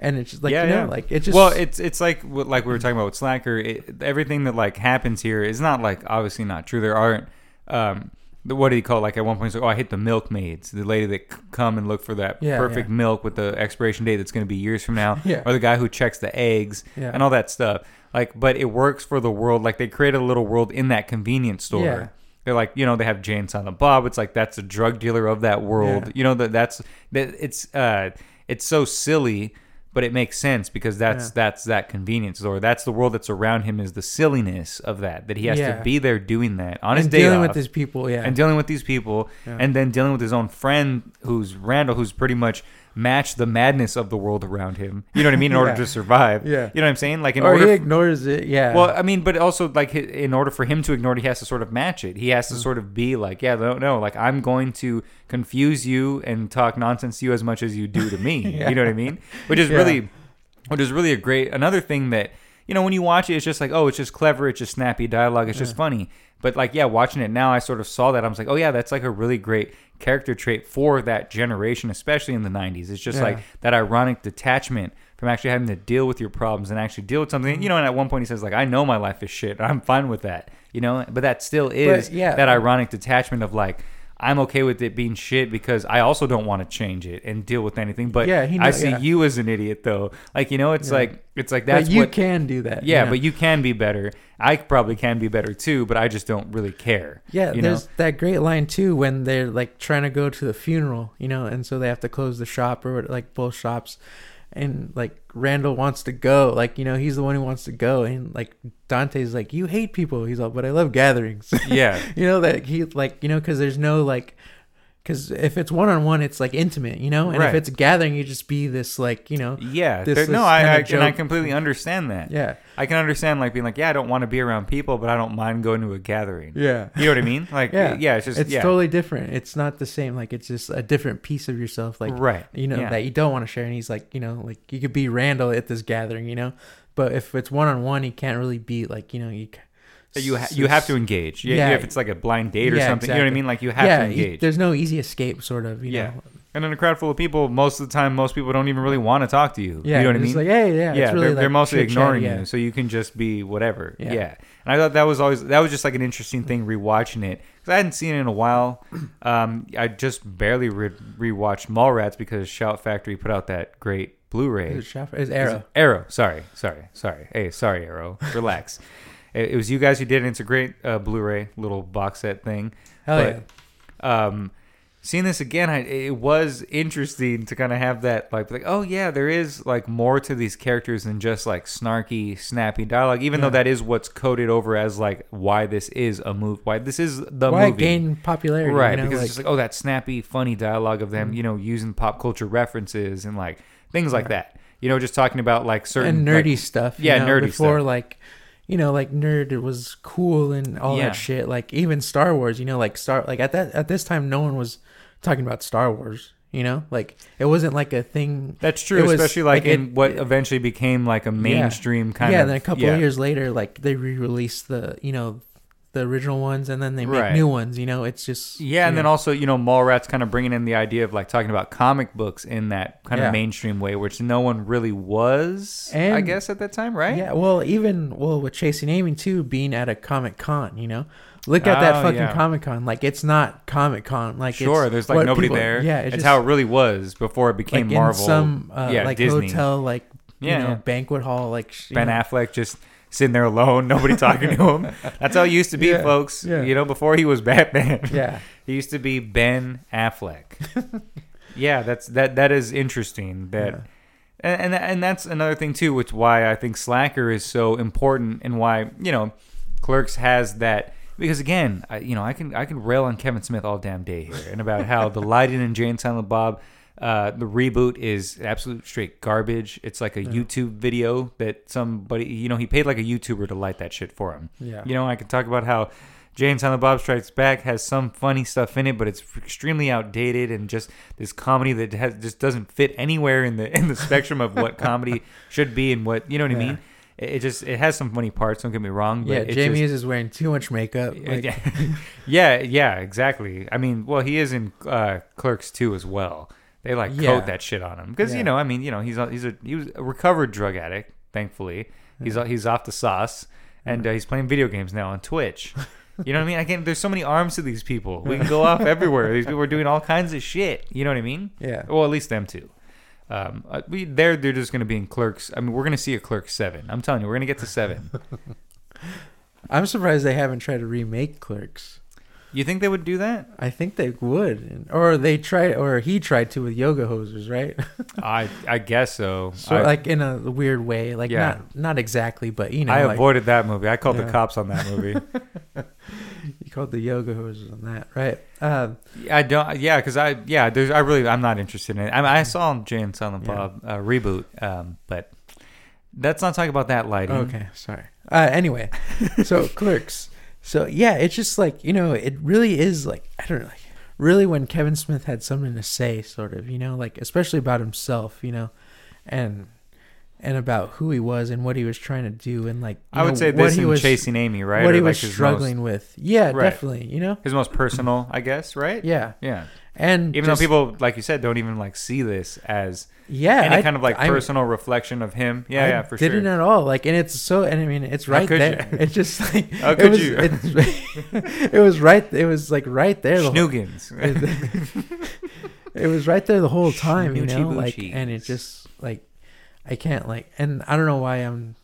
and it's just like Yeah, you know like it just well, it's it's like like we were talking about with Slacker. It, everything that like happens here is not like obviously not true. There aren't. Um, what do you call it? like at one point? Like, oh, I hate the milkmaids, the lady that c- come and look for that Yeah, perfect yeah. milk with the expiration date that's going to be years from now, Yeah. or the guy who checks the eggs and all that stuff. Like, but it works for the world. Like they created a little world in that convenience store. They're like, you know, they have Jay and Silent Bob. It's like that's a drug dealer of that world. You know that that's that it's uh it's so silly, but it makes sense because that's Yeah. that's that convenience or That's the world that's around him is the silliness of that that he has Yeah. to be there doing that on his day dealing off with his people yeah and dealing with these people Yeah. and then dealing with his own friend who's Randall who's pretty much matched the madness of the world around him. You know what I mean? In order Yeah. to survive. Yeah. You know what I'm saying? Like in or order he f- ignores it yeah well, I mean, but also like in order for him to ignore it, he has to sort of match it. He Mm. has to sort of be like, yeah, no, no, like I'm going to confuse you and talk nonsense to you as much as you do to me. Yeah. You know what I mean? Which is Yeah. really, which is really a great another thing that you know when you watch it, it's just like, oh, it's just clever, it's just snappy dialogue, it's just funny. But like, yeah, watching it now, I sort of saw that. I was like, oh yeah, that's like a really great character trait for that generation, especially in the '90s. It's just Yeah. like that ironic detachment from actually having to deal with your problems and actually deal with something. You know, and at one point he says like, "I know my life is shit. I'm fine with that." You know, but that still is yeah. that um ironic detachment of like. I'm okay with it being shit because I also don't want to change it and deal with anything. But Yeah, I see yeah. you as an idiot though. Like you know, it's Yeah. like it's like that's but you what. can do that yeah, know? but you can be better. I probably can be better too, but I just don't really care. Yeah, you know? there's that great line too when they're like trying to go to the funeral, you know, and so they have to close the shop or like both shops, and like Randall wants to go, like you know he's the one who wants to go, and like Dante's like you hate people, he's like but I love gatherings, Yeah. you know that he like you know because there's no like. Because if it's one on one, it's like intimate, you know, and Right. if it's a gathering, you just be this like, you know, Yeah, This- there- no, I, I and I completely understand that. yeah, I can understand like being like, yeah, I don't want to be around people, but I don't mind going to a gathering. yeah, You know what I mean? Like, Yeah. yeah, it's just it's yeah, totally different. It's not the same. Like it's just a different piece of yourself. Like right. you know yeah. that you don't want to share and he's like you know like you could be randall at this gathering you know but if it's one-on-one he can't really be like you know you ca- you ha- you have to engage. Yeah, Yeah. if it's like a blind date or Yeah, something, you know what I mean? Like you have yeah to you- engage. there's no easy escape sort of you Yeah. know and in a crowd full of people, most of the time, most people don't even really want to talk to you. yeah you know what I it's mean? like hey yeah yeah, really they're, they're mostly ignoring yeah. you, so you can just be whatever. Yeah. Yeah. and I thought that was always that was just like an interesting thing rewatching it because I hadn't seen it in a while. Um, I just barely re- rewatched Mallrats because Shout Factory put out that great Blu-ray. Is it Shaft- is Arrow Arrow. Sorry, sorry, sorry. Hey, sorry, Arrow. Relax. it, it was you guys who did it. It's a great uh, Blu-ray little box set thing. hell but, yeah um seeing this again I, it was interesting to kind of have that like like oh yeah there is like more to these characters than just like snarky snappy dialogue even though that is what's coded over as like why this is a move, why this is the why it movie gained popularity right you know, because like, it's just like oh that snappy funny dialogue of them you know using pop culture references and like things like Yeah. that you know just talking about like certain and nerdy like- stuff you yeah, know, nerdy before stuff. like you know, like nerd was cool and all Yeah. that shit. Like even Star Wars, you know, like Star like at that at this time no one was talking about Star Wars, you know? Like it wasn't like a thing That's true, was- especially like, like, in it- what eventually became like a mainstream kind of yeah, then a couple yeah. of years later, like they re-released the you know the original ones, and then they make Right. new ones. You know, it's just Yeah, and then also, you know, Mallrats kind of bringing in the idea of like talking about comic books in that kind Yeah. of mainstream way, which no one really was, I And- guess, at that time, right? yeah. Well, even well with Chasing Amy too, being at a Comic Con, you know, look at that Oh, fucking yeah. Comic Con. Like it's not Comic Con. Like Sure, it's there's like what nobody people- there. Yeah, it's just, how it really was before it became like Marvel. in some uh, yeah, like Disney. hotel, like Yeah, you know, yeah. banquet hall, like sh- you Ben know. Affleck just sitting there alone, nobody talking to him. That's how it used to be, Yeah, folks. yeah. You know, before he was Batman. Yeah, He used to be Ben Affleck. yeah, that's that. That is interesting. That Yeah. and, and and that's another thing too, which why I think Slacker is so important, and why you know Clerks has that because again, I, you know, I can I can rail on Kevin Smith all damn day here, and about how the lighting in Jay and Silent Bob. Uh, the reboot is absolute straight garbage. It's like a YouTube video that somebody, you know, he paid like a YouTuber to light that shit for him. yeah, You know, I can talk about how James on the Bob Strikes Back has some funny stuff in it, but it's extremely outdated and just this comedy that has, just doesn't fit anywhere in the in the spectrum of what comedy should be and what you know what I mean. It, it just it has some funny parts. Don't get me wrong. But yeah. Jamie just, is wearing too much makeup. Like, yeah, yeah, yeah, exactly. I mean, well, he is in uh, Clerks too as well. They like Yeah. coat that shit on him because Yeah. you know, I mean, you know, he's a, he's a he was a recovered drug addict. Thankfully, he's he's off the sauce and uh, he's playing video games now on Twitch. You know what I mean? I can. There's so many arms to these people. We can go off everywhere. These people are doing all kinds of shit. You know what I mean? yeah. Well, at least them two. Um, uh, we they're they're just gonna be in Clerks. I mean, we're gonna see a Clerks seven. I'm telling you, we're gonna get to seven. I'm surprised they haven't tried to remake Clerks. You think they would do that? I think they would, or they tried, or he tried to with yoga hosers, right? I I guess so. So I, like in a weird way, like Yeah. not not exactly, but you know, I like, avoided that movie. I called Yeah. the cops on that movie. you called the yoga hosers on that, right? Um, I don't. Yeah, because I yeah. There's I really I'm not interested in it. I, mean, I saw Jay and Silent Yeah. Bob uh, reboot, um, but let's not talk about that lighting. okay, sorry. Uh, anyway, so Clerks. So yeah, it's just like you know, it really is like I don't know, like really when Kevin Smith had something to say, sort of, you know, like especially about himself, you know, and and about who he was and what he was trying to do, and like I would know, say what this he was Chasing Amy, right? what Or he like was struggling with. Yeah, Right. definitely. You know, his most personal, I guess, right? yeah, Yeah. And Even just- though people, like you said, don't even like see this as yeah, any I- kind of like I- personal reflection of him. Yeah, I yeah, for didn't sure. at all. Like, and it's so, and I mean, it's right there. you? It's just like How it could was, you? It was right. It was like right there. The whole, Snoogans. it was right there the whole time, you know. Like, and it just like I can't like, and I don't know why I'm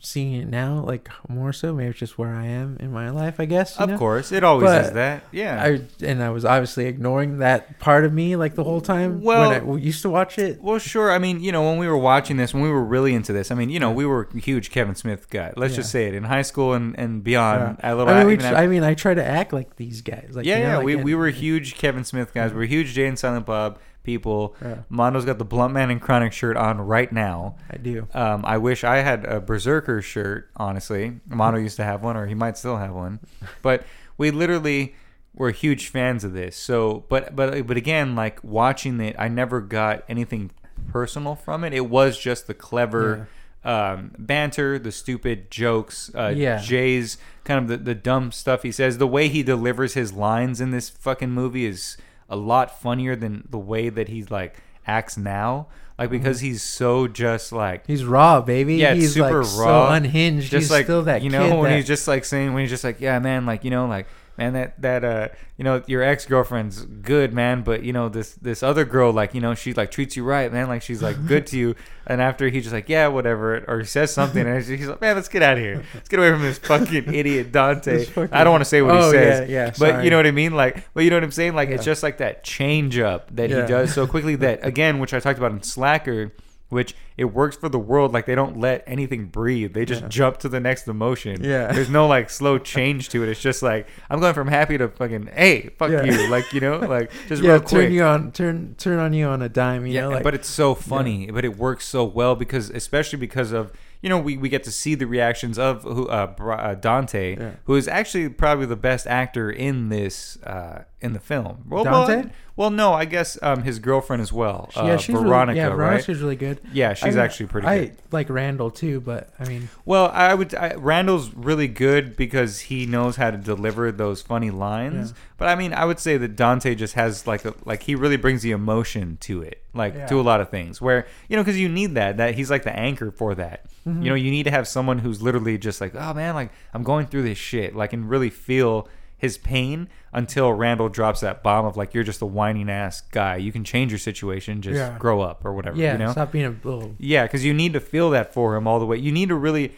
seeing it now. Like more so, maybe it's just where I am in my life. I guess. You of know? course, it always But is that. Yeah. I and I was obviously ignoring that part of me like the whole time Well- when I used to watch it. Well, sure. I mean, you know, when we were watching this, when we were really into this, I mean, you know, we were huge Kevin Smith guy. Let's just say it in high school and, and beyond. Yeah. A little, I mean, tr- I mean, I try to act like these guys. Like, yeah, you know, yeah. like we, in- we were huge Kevin Smith guys. We were huge Jay and Silent Bob people. Yeah, Mondo's got the Blunt Man and Chronic shirt on right now. I do. Um, I wish I had a Berserker shirt, honestly. Mono used to have one, or he might still have one. But we literally were huge fans of this. So, but but but again, like watching it, I never got anything personal from it. It was just the clever um, banter, the stupid jokes, uh, Yeah. Jay's kind of the, the dumb stuff he says. The way he delivers his lines in this fucking movie is a lot funnier than the way that he's like acts now. Like because mm-hmm. he's so just like He's raw, baby. Yeah, he's super like raw. so unhinged. just he's like still that you know kid when that- he's just like saying when he's just like yeah man like you know like man that that uh you know your ex girlfriend's good man but you know this this other girl like you know she like treats you right man like she's like good to you. And after he's just like yeah whatever or he says something and he's like man let's get out of here. Let's get away from this fucking idiot Dante. Fucking- I don't want to say what Oh, he says yeah, yeah, but sorry. you know what I mean? Like but you know what I'm saying? Like it's just like that change up that Yeah. he does so quickly that again which I talked about in Slacker which it works for the world like they don't let anything breathe they just Yeah. jump to the next emotion Yeah. there's no like slow change to it it's just like i'm going from happy to fucking hey fuck Yeah. you like you know like just yeah, real turn you on, turn turn on you on a dime. You yeah know, like but it's so funny but it works so well because especially because of you know, we, we get to see the reactions of who uh, uh, Dante, Yeah. who is actually probably the best actor in this uh, in the film. Well, Dante? Well, well, no, I guess um, his girlfriend as well. Uh, yeah, she's Veronica, really, yeah, right? Veronica's really good. Yeah, she's I actually pretty I good. like Randall too, but I mean, Well, I would. I, Randall's really good because he knows how to deliver those funny lines. Yeah. But I mean, I would say that Dante just has like a like he really brings the emotion to it, like Yeah. to a lot of things. Where you know, because you need that. That he's like the anchor for that. Mm-hmm. You know, you need to have someone who's literally just like, oh man, like I'm going through this shit, like and really feel his pain until Randall drops that bomb of like you're just a whining ass guy. You can change your situation, just Yeah. grow up or whatever. yeah, you know? stop being a little. Yeah, because you need to feel that for him all the way. You need to really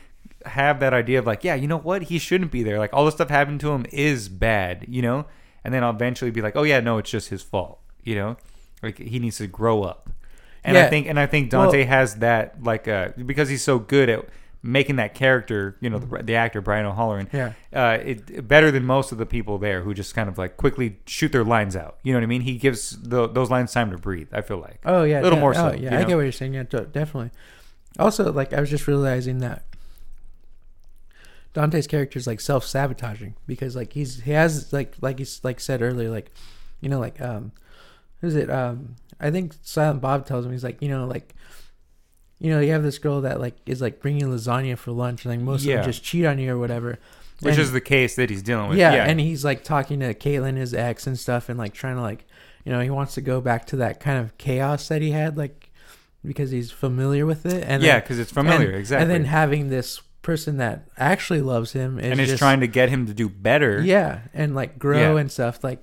have that idea of like, yeah, you know what? He shouldn't be there. Like all the stuff happened to him is bad, you know? And then I'll eventually be like, oh yeah, no, it's just his fault, you know? Like he needs to grow up. And I think and I think Dante Well- has that like uh because he's so good at making that character, you know, the, the actor Brian O'Halloran, Yeah. uh, it better than most of the people there who just kind of like quickly shoot their lines out. You know what I mean? He gives the, those lines time to breathe. I feel like Oh yeah, a little de- more so. Oh, you yeah, I know? get what you're saying. Yeah, definitely. Also, like I was just realizing that Dante's character is like self sabotaging because like he's he has like like he's like said earlier like you know like um who's it um I think Silent Bob tells him he's like you know like you know you have this girl that like is like bringing lasagna for lunch and like most of them just cheat on you or whatever. which And- is the case that he's dealing with. yeah, and he's like talking to Caitlin, his ex, and stuff, and like trying to like, you know, he wants to go back to that kind of chaos that he had, like, because he's familiar with it, and yeah, because it's familiar, and, exactly. And then having this person that actually loves him is and is just, trying to get him to do better. yeah, and like grow Yeah. and stuff. Like,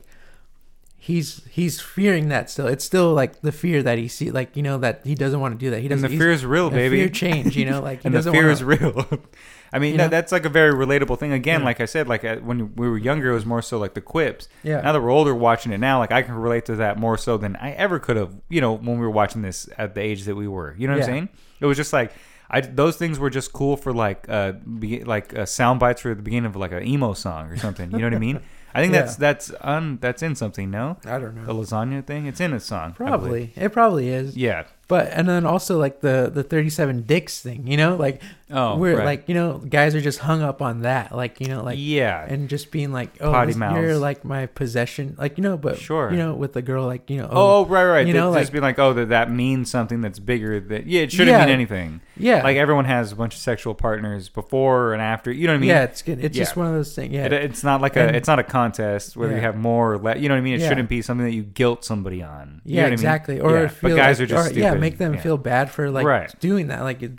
he's he's fearing that still. It's still like the fear that he see, like you know, that he doesn't want to do that. He and doesn't. the fear is real, baby. Fear change, you know, like he and the fear wanna, is real. I mean, You that, that's like a very relatable thing. Again, Yeah. like I said, like uh, when we were younger, it was more so like the quips. Yeah. Now that we're older, watching it now, like I can relate to that more so than I ever could have. You know, when we were watching this at the age that we were. You know what I'm saying? It was just like. I, those things were just cool for like uh be, like uh, sound bites for the beginning of like an emo song or something. You know what I mean? I think that's that's un that's in something. No, I don't know the lasagna thing. It's in a song. Probably it probably is. Yeah. But and then also like the the 37 dicks thing, you know, like Oh, we're right. like you know guys are just hung up on that, like you know, like yeah. and just being like, oh, Potty this- mouths. you're like my possession, like you know, but Sure. you know, with the girl, like you know, Oh, right, right. you know, just like- be like, oh, that that means something that's bigger. That yeah, it shouldn't Yeah. mean anything. Yeah, Like everyone has a bunch of sexual partners before and after. You know what I mean? yeah, it's good. It's just one of those things. Yeah, It, it's not like a And- it's not a contest where you have more or less. You know what I mean? It Yeah. shouldn't be something that you guilt somebody on. You yeah, know what exactly. I mean? Or yeah. but guys like- are just or, yeah, make them Yeah. feel bad for like Right. doing that. Like it,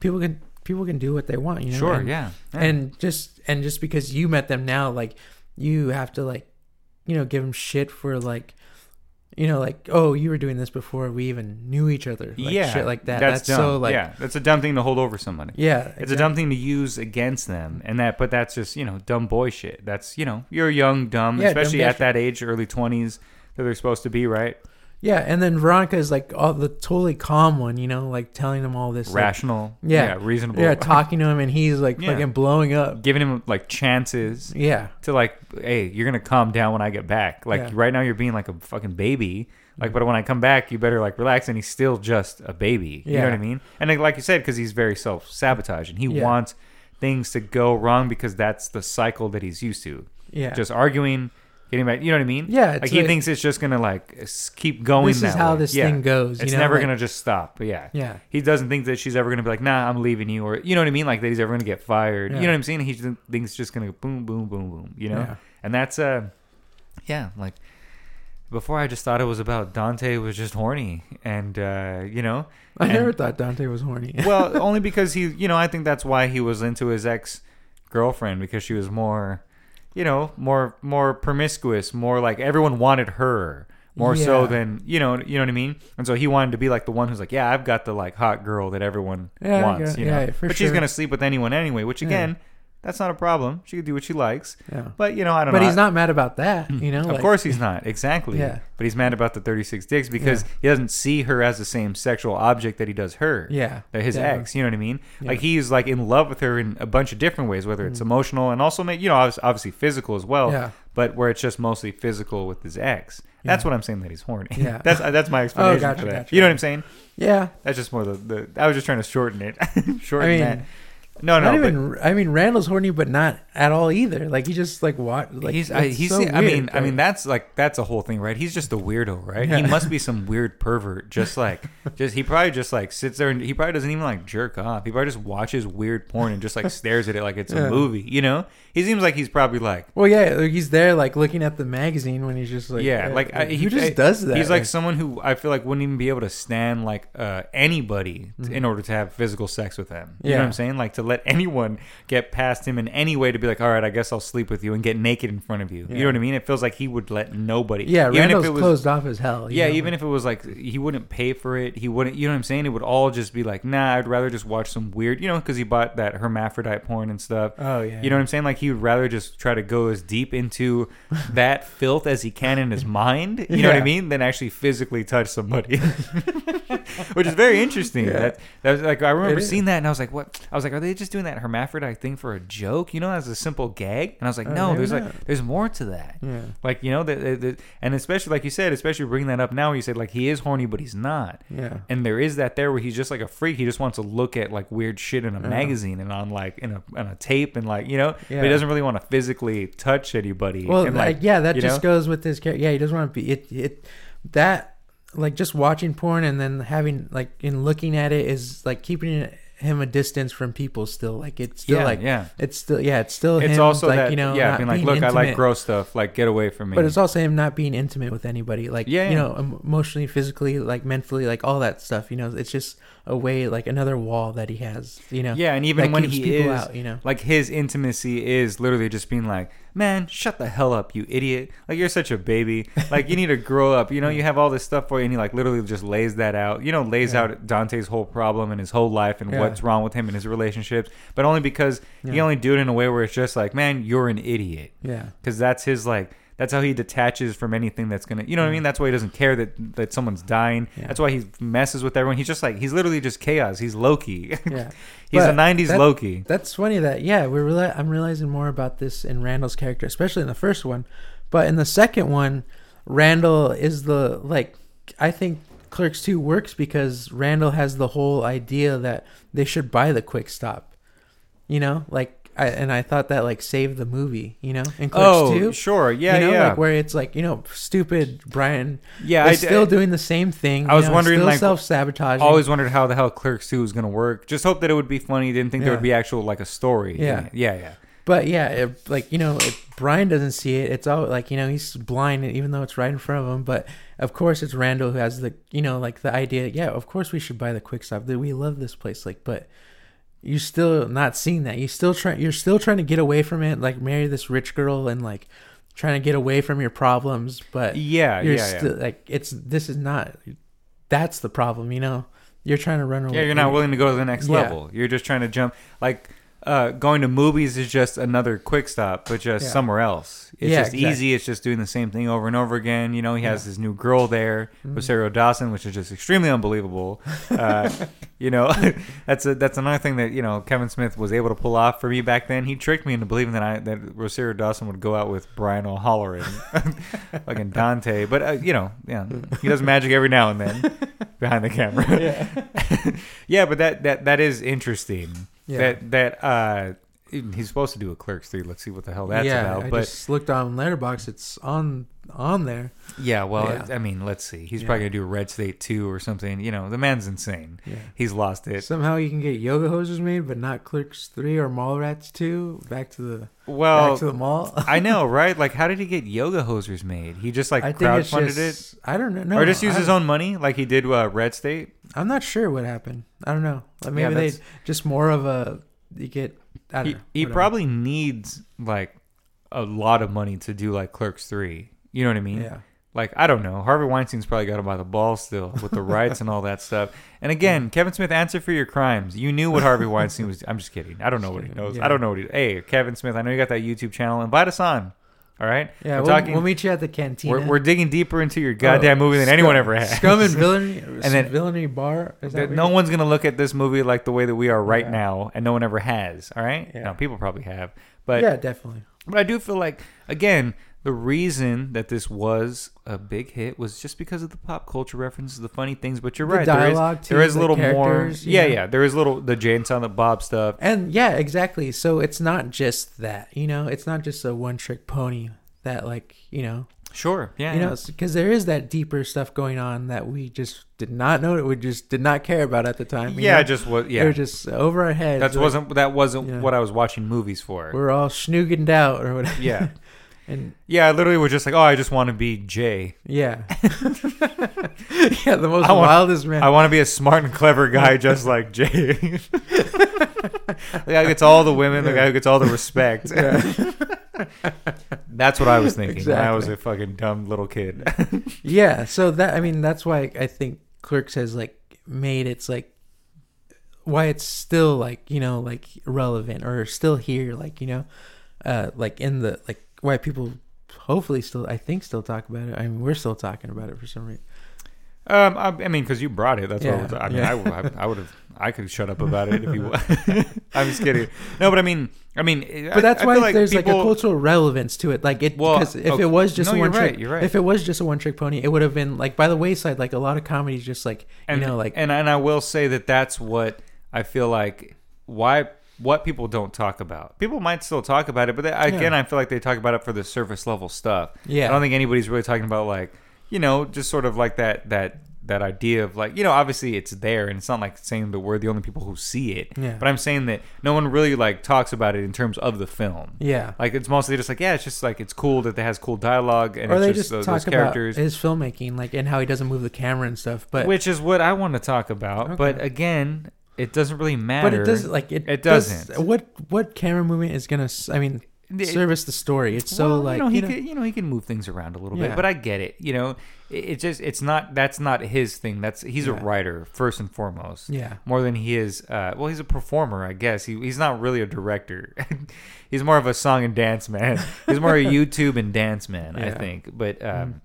people can people can do what they want, you know. Sure, and, yeah. yeah. and just and just because you met them now, like you have to like, you know, give them shit for like. You know, like, oh, you were doing this before we even knew each other. Like, yeah, shit like that. That's, That's, dumb. so like, yeah, that's a dumb thing to hold over somebody. yeah, It's a dumb thing to use against them, and that, but that's just you know dumb boy shit. That's you know you're young, dumb, Yeah, especially boy at shit. that age, early twenties that they're supposed to be, right? Yeah, and then Veronica is like all the totally calm one, you know, like telling him all this. like- Rational, Yeah. reasonable, yeah, talking to him, and he's like Yeah. fucking blowing up. giving him like chances Yeah, to like, hey, you're gonna calm down when I get back. Like Yeah. right now, you're being like a fucking baby. Like, but when I come back, you better like relax. And he's still just a baby. You know what I mean? And like, like you said, because he's very self sabotaging. He Yeah. wants things to go wrong because that's the cycle that he's used to. yeah. Just arguing, getting back. You know what I mean? Yeah, Like it's he thinks it's just gonna like s- keep going. This is how way. this Yeah. thing goes. You It's know? never like- gonna just stop. But yeah. Yeah, He doesn't think that she's ever gonna be like, nah, I'm leaving you, or you know what I mean, like that he's ever gonna get fired. You know what I'm saying? He just thinks it's just gonna go boom, boom, boom, boom. You know, Yeah. and that's uh, yeah, like before I just thought it was about Dante was just horny, and uh, you know, I and- never thought Dante was horny. well, only because he, you know, I think that's why he was into his ex girlfriend because she was more, you know, more more promiscuous, more like everyone wanted her more so than you know, you know what I mean. And so he wanted to be like the one who's like, yeah, I've got the like hot girl that everyone Yeah, wants, you know. yeah, for but she's gonna sleep with anyone anyway, which Yeah. again, that's not a problem. She could do what she likes. yeah, But you know, I don't but know. he's not mad about that. You know, Of like- course he's not. Exactly. Yeah. But he's mad about the 36 dicks because Yeah. he doesn't see her as the same sexual object that he does her. Yeah, his definitely. ex, you know what I mean? Yeah. Like he's like in love with her in a bunch of different ways, whether it's emotional and also, you know, obviously physical as well. Mm. Yeah. But where it's just mostly physical with his ex. That's Yeah. what I'm saying that he's horny. Yeah. that's that's my explanation oh, gotcha, for that. gotcha. You know what I'm saying? Yeah. That's just more the, the I was just trying to shorten it. shorten I mean, that. No, no, not but. I mean, Randall's horny, but not at all either. Like he just like what? Like he's I, he's so I mean weird, I mean that's like that's a whole thing right he's just a weirdo right he must be some weird pervert just like just he probably just like sits there and he probably doesn't even like jerk off he probably just watches weird porn and just like stares at it like it's a movie you know he seems like he's probably like Well, yeah, like he's there like looking at the magazine when he's just like yeah, like I, who he just I- does that. He's like someone who I feel like wouldn't even be able to stand like uh, anybody t- Mhm. in order to have physical sex with them. You know Yeah. what I'm saying? Like to let anyone get past him in any way to be like, all right, I guess I'll sleep with you and get naked in front of you. You Yeah. know what I mean? It feels like he would let nobody. yeah, even Randall's if it was. closed off as hell. you Yeah, know? even if it was like he wouldn't pay for it, he wouldn't. You know what I'm saying? It would all just be like, nah, I'd rather just watch some weird, you know, because he bought that hermaphrodite porn and stuff. Oh yeah. You know what I'm saying? Like he would rather just try to go as deep into that filth as he can in his mind. You know what I mean? Than actually physically touch somebody, which is very interesting. Yeah. That, that was like I remember seeing that and I was like, what? I was like, are they just doing that hermaphrodite thing for a joke? You know, as a simple gag? And I was like, Uh, no, maybe there's not. like there's more to that. Yeah. Like you know, the, the, the, and especially like you said, especially bringing that up now, where you said like he is horny, but he's not. Yeah. And there is that there where he's just like a freak. He just wants to look at like weird shit in a Uh-huh. magazine and on like in a on a tape and like you know, but Yeah. Doesn't really want to physically touch anybody. Well, and, like, yeah, that just know? goes with his character. Yeah, he doesn't want to be it. It that like just watching porn and then having like in looking at it is like keeping him a distance from people. Still, like it's still yeah, like yeah. it's still yeah, it's still It's him, also like that you know yeah, being like, being look, I like gross stuff. Like, get away from me. But it's also him not being intimate with anybody, like Yeah, you yeah. know, emotionally, physically, like mentally, like all that stuff. You know, it's just a way, like another wall that he has. You know, yeah, and even when he people is out, you know, like his intimacy is literally just being like, man, shut the hell up, you idiot! Like you're such a baby. Like you need to grow up. You know, you have all this stuff for you, and he like literally just lays that out. You know, lays Yeah. out Dante's whole problem and his whole life and Yeah. what's wrong with him and his relationships, but only because he only do it in a way where it's just like, man, you're an idiot, yeah, because that's his like. That's how he detaches from anything that's gonna, you know what I mean. Mm. That's why he doesn't care that that someone's dying. Yeah. That's why he messes with everyone. He's just like he's literally just chaos. He's Loki. yeah. he's a '90s that- Loki. That's funny that yeah, we're reali- I'm realizing more about this in Randall's character, especially in the first one, but in the second one, Randall is the like I think Clerks 2 works because Randall has the whole idea that they should buy the quick stop. You know, like I and I thought that like saved the movie, you know, in Clerks Oh, 2. sure, yeah, you know, yeah. like where it's like you know, stupid Brian Yeah, is I still doing the same thing. I was know, wondering, still like, self sabotaging. always wondered how the hell Clerks 2 was going to work. Just hope that it would be funny. Didn't think there would be actual like a story. Yeah. yeah, yeah. But yeah, if, like you know, if Brian doesn't see it, it's all like you know he's blind, even though it's right in front of him. But of course, it's Randall who has the you know like the idea. Yeah, of course we should buy the quick stop. That we love this place. Like, but you're still not seeing that. You still try. You're still trying to get away from it. Like marry this rich girl and like trying to get away from your problems. But Yeah, you're yeah, still like it's this is not. That's the problem. You know, you're trying to run away. yeah. You're not willing to go to the next Yeah. level. You're just trying to jump. Like uh, going to movies is just another quick stop, but just Yeah. somewhere else. It's Yeah, just exactly. easy. It's just doing the same thing over and over again. You know, he has Yeah. his new girl there, Mhm. Rosario Dawson, which is just extremely unbelievable. Uh, you know, that's a, that's another thing that you know Kevin Smith was able to pull off for me back then. He tricked me into believing that I that Rosario Dawson would go out with Brian O'Halloran, like in Dante. But uh, you know, yeah, he does magic every now and then behind the camera. Yeah. yeah, but that that that is interesting. Yeah. That that uh, he's supposed to do a Clerks three. Let's see what the hell that's yeah, about. I but just looked on Letterboxd. It's on on there. yeah, well, Yeah. I mean, let's see. He's Yeah. probably gonna do Red State two or something. You know, the man's insane. Yeah. He's lost it. Somehow you can get yoga hosers made, but not Clerks three or Mallrats two. Back to the Well, back to the mall. I know, right? Like, how did he get yoga hosers made? He just like I crowdfunded just, it, I don't know. No, or just use I, his own money, like he did uh, Red State. I'm not sure what happened. I don't know. Like, Yeah, maybe they just more of a you get. I don't He, know. he probably needs like a lot of money to do like Clerks three. You know what I mean? yeah. like I don't know. Harvey Weinstein's probably got him by the ball still with the rights and all that stuff. And again, mm. Kevin Smith, answer for your crimes. You knew what Harvey Weinstein was. I'm just kidding. I don't know what he knows. Yeah. I don't know what he. Hey, Kevin Smith, I know you got that YouTube channel. Invite us on. All right. Yeah, we're we'll, talking. we'll meet you at the cantina. we're, we're digging deeper into your oh, goddamn Oh, movie than Scum- anyone ever has. Scum and villainy, and then- villainy bar. Is that That no one's gonna look at this movie like the way that we are right Yeah. now, and no one ever has. All right. Yeah. No, people probably have, but yeah, definitely. But I do feel like again, the reason that this was a big hit was just because of the pop culture references, the funny things. But you're The right, there is- dialogue, too, there is a the little more. characters, Yeah, yeah. yeah, there is little the and Silent Bob stuff. And yeah, exactly. So it's not just that, you know, it's not just a one trick pony that like, you know, Sure, yeah, you know, because there is that deeper stuff going on that we just did not know we just did not care about at the time. you yeah, know? just what, They yeah. were just over our heads. That like, wasn't that wasn't Yeah. what I was watching movies for. we're all schnoogened out or whatever. yeah, And yeah. I literally was just like, oh, I just want to be Jay. yeah. yeah, the most I want- wildest man. I want to be a smart and clever guy just like Jay. the guy who gets all the women, the guy who gets all the respect. That's what I was thinking when I was a fucking dumb little kid. yeah, so that I mean that's why I think Clerks has like made it's like why it's still like, you know, like relevant or still here like, you know, uh like in the like why people hopefully still I think still talk about it. I mean, we're still talking about it for some reason. Um, I, I mean, because you brought it. That's Yeah, what I mean. yeah. I, I, I would have. I could shut up about it if you. I'm just kidding. No, but I mean, I mean, But that's I, why like there's like a cultural relevance to it. Like it Well, because if okay. it was just No, one trick, right, you're right. if it was just a one trick pony, it would have been like by the wayside. Like a lot of comedies, just like and, you know, like and and I will say that that's what I feel like why what people don't talk about. People might still talk about it, but they, again, I feel like they talk about it for the surface level stuff. Yeah. I don't think anybody's really talking about like you know just sort of like that that that idea of like you know obviously it's there and it's not like saying that we're the only people who see it. Yeah. But I'm saying that no one really like talks about it in terms of the film. yeah. Like it's mostly just like yeah, it's just like it's cool that it has cool dialogue and or it's they just, just those, talk those about characters. his filmmaking, like and how he doesn't move the camera and stuff. But which is what I want to talk about. But again, it doesn't really matter. but it does like it. It does- doesn't. what what camera movement is gonna? I mean, service the story. It's so Well, like you know, he you know, Can, you know he can move things around a little Yeah. bit, but I get it. You know, it, it just it's not that's not his thing. That's he's a writer first and foremost. yeah, More than he is, uh, well, he's a performer, I guess. He, he's not really a director. he's more of a song and dance man. He's more a YouTube and dance man, I Yeah. Mm-hmm. think. But um,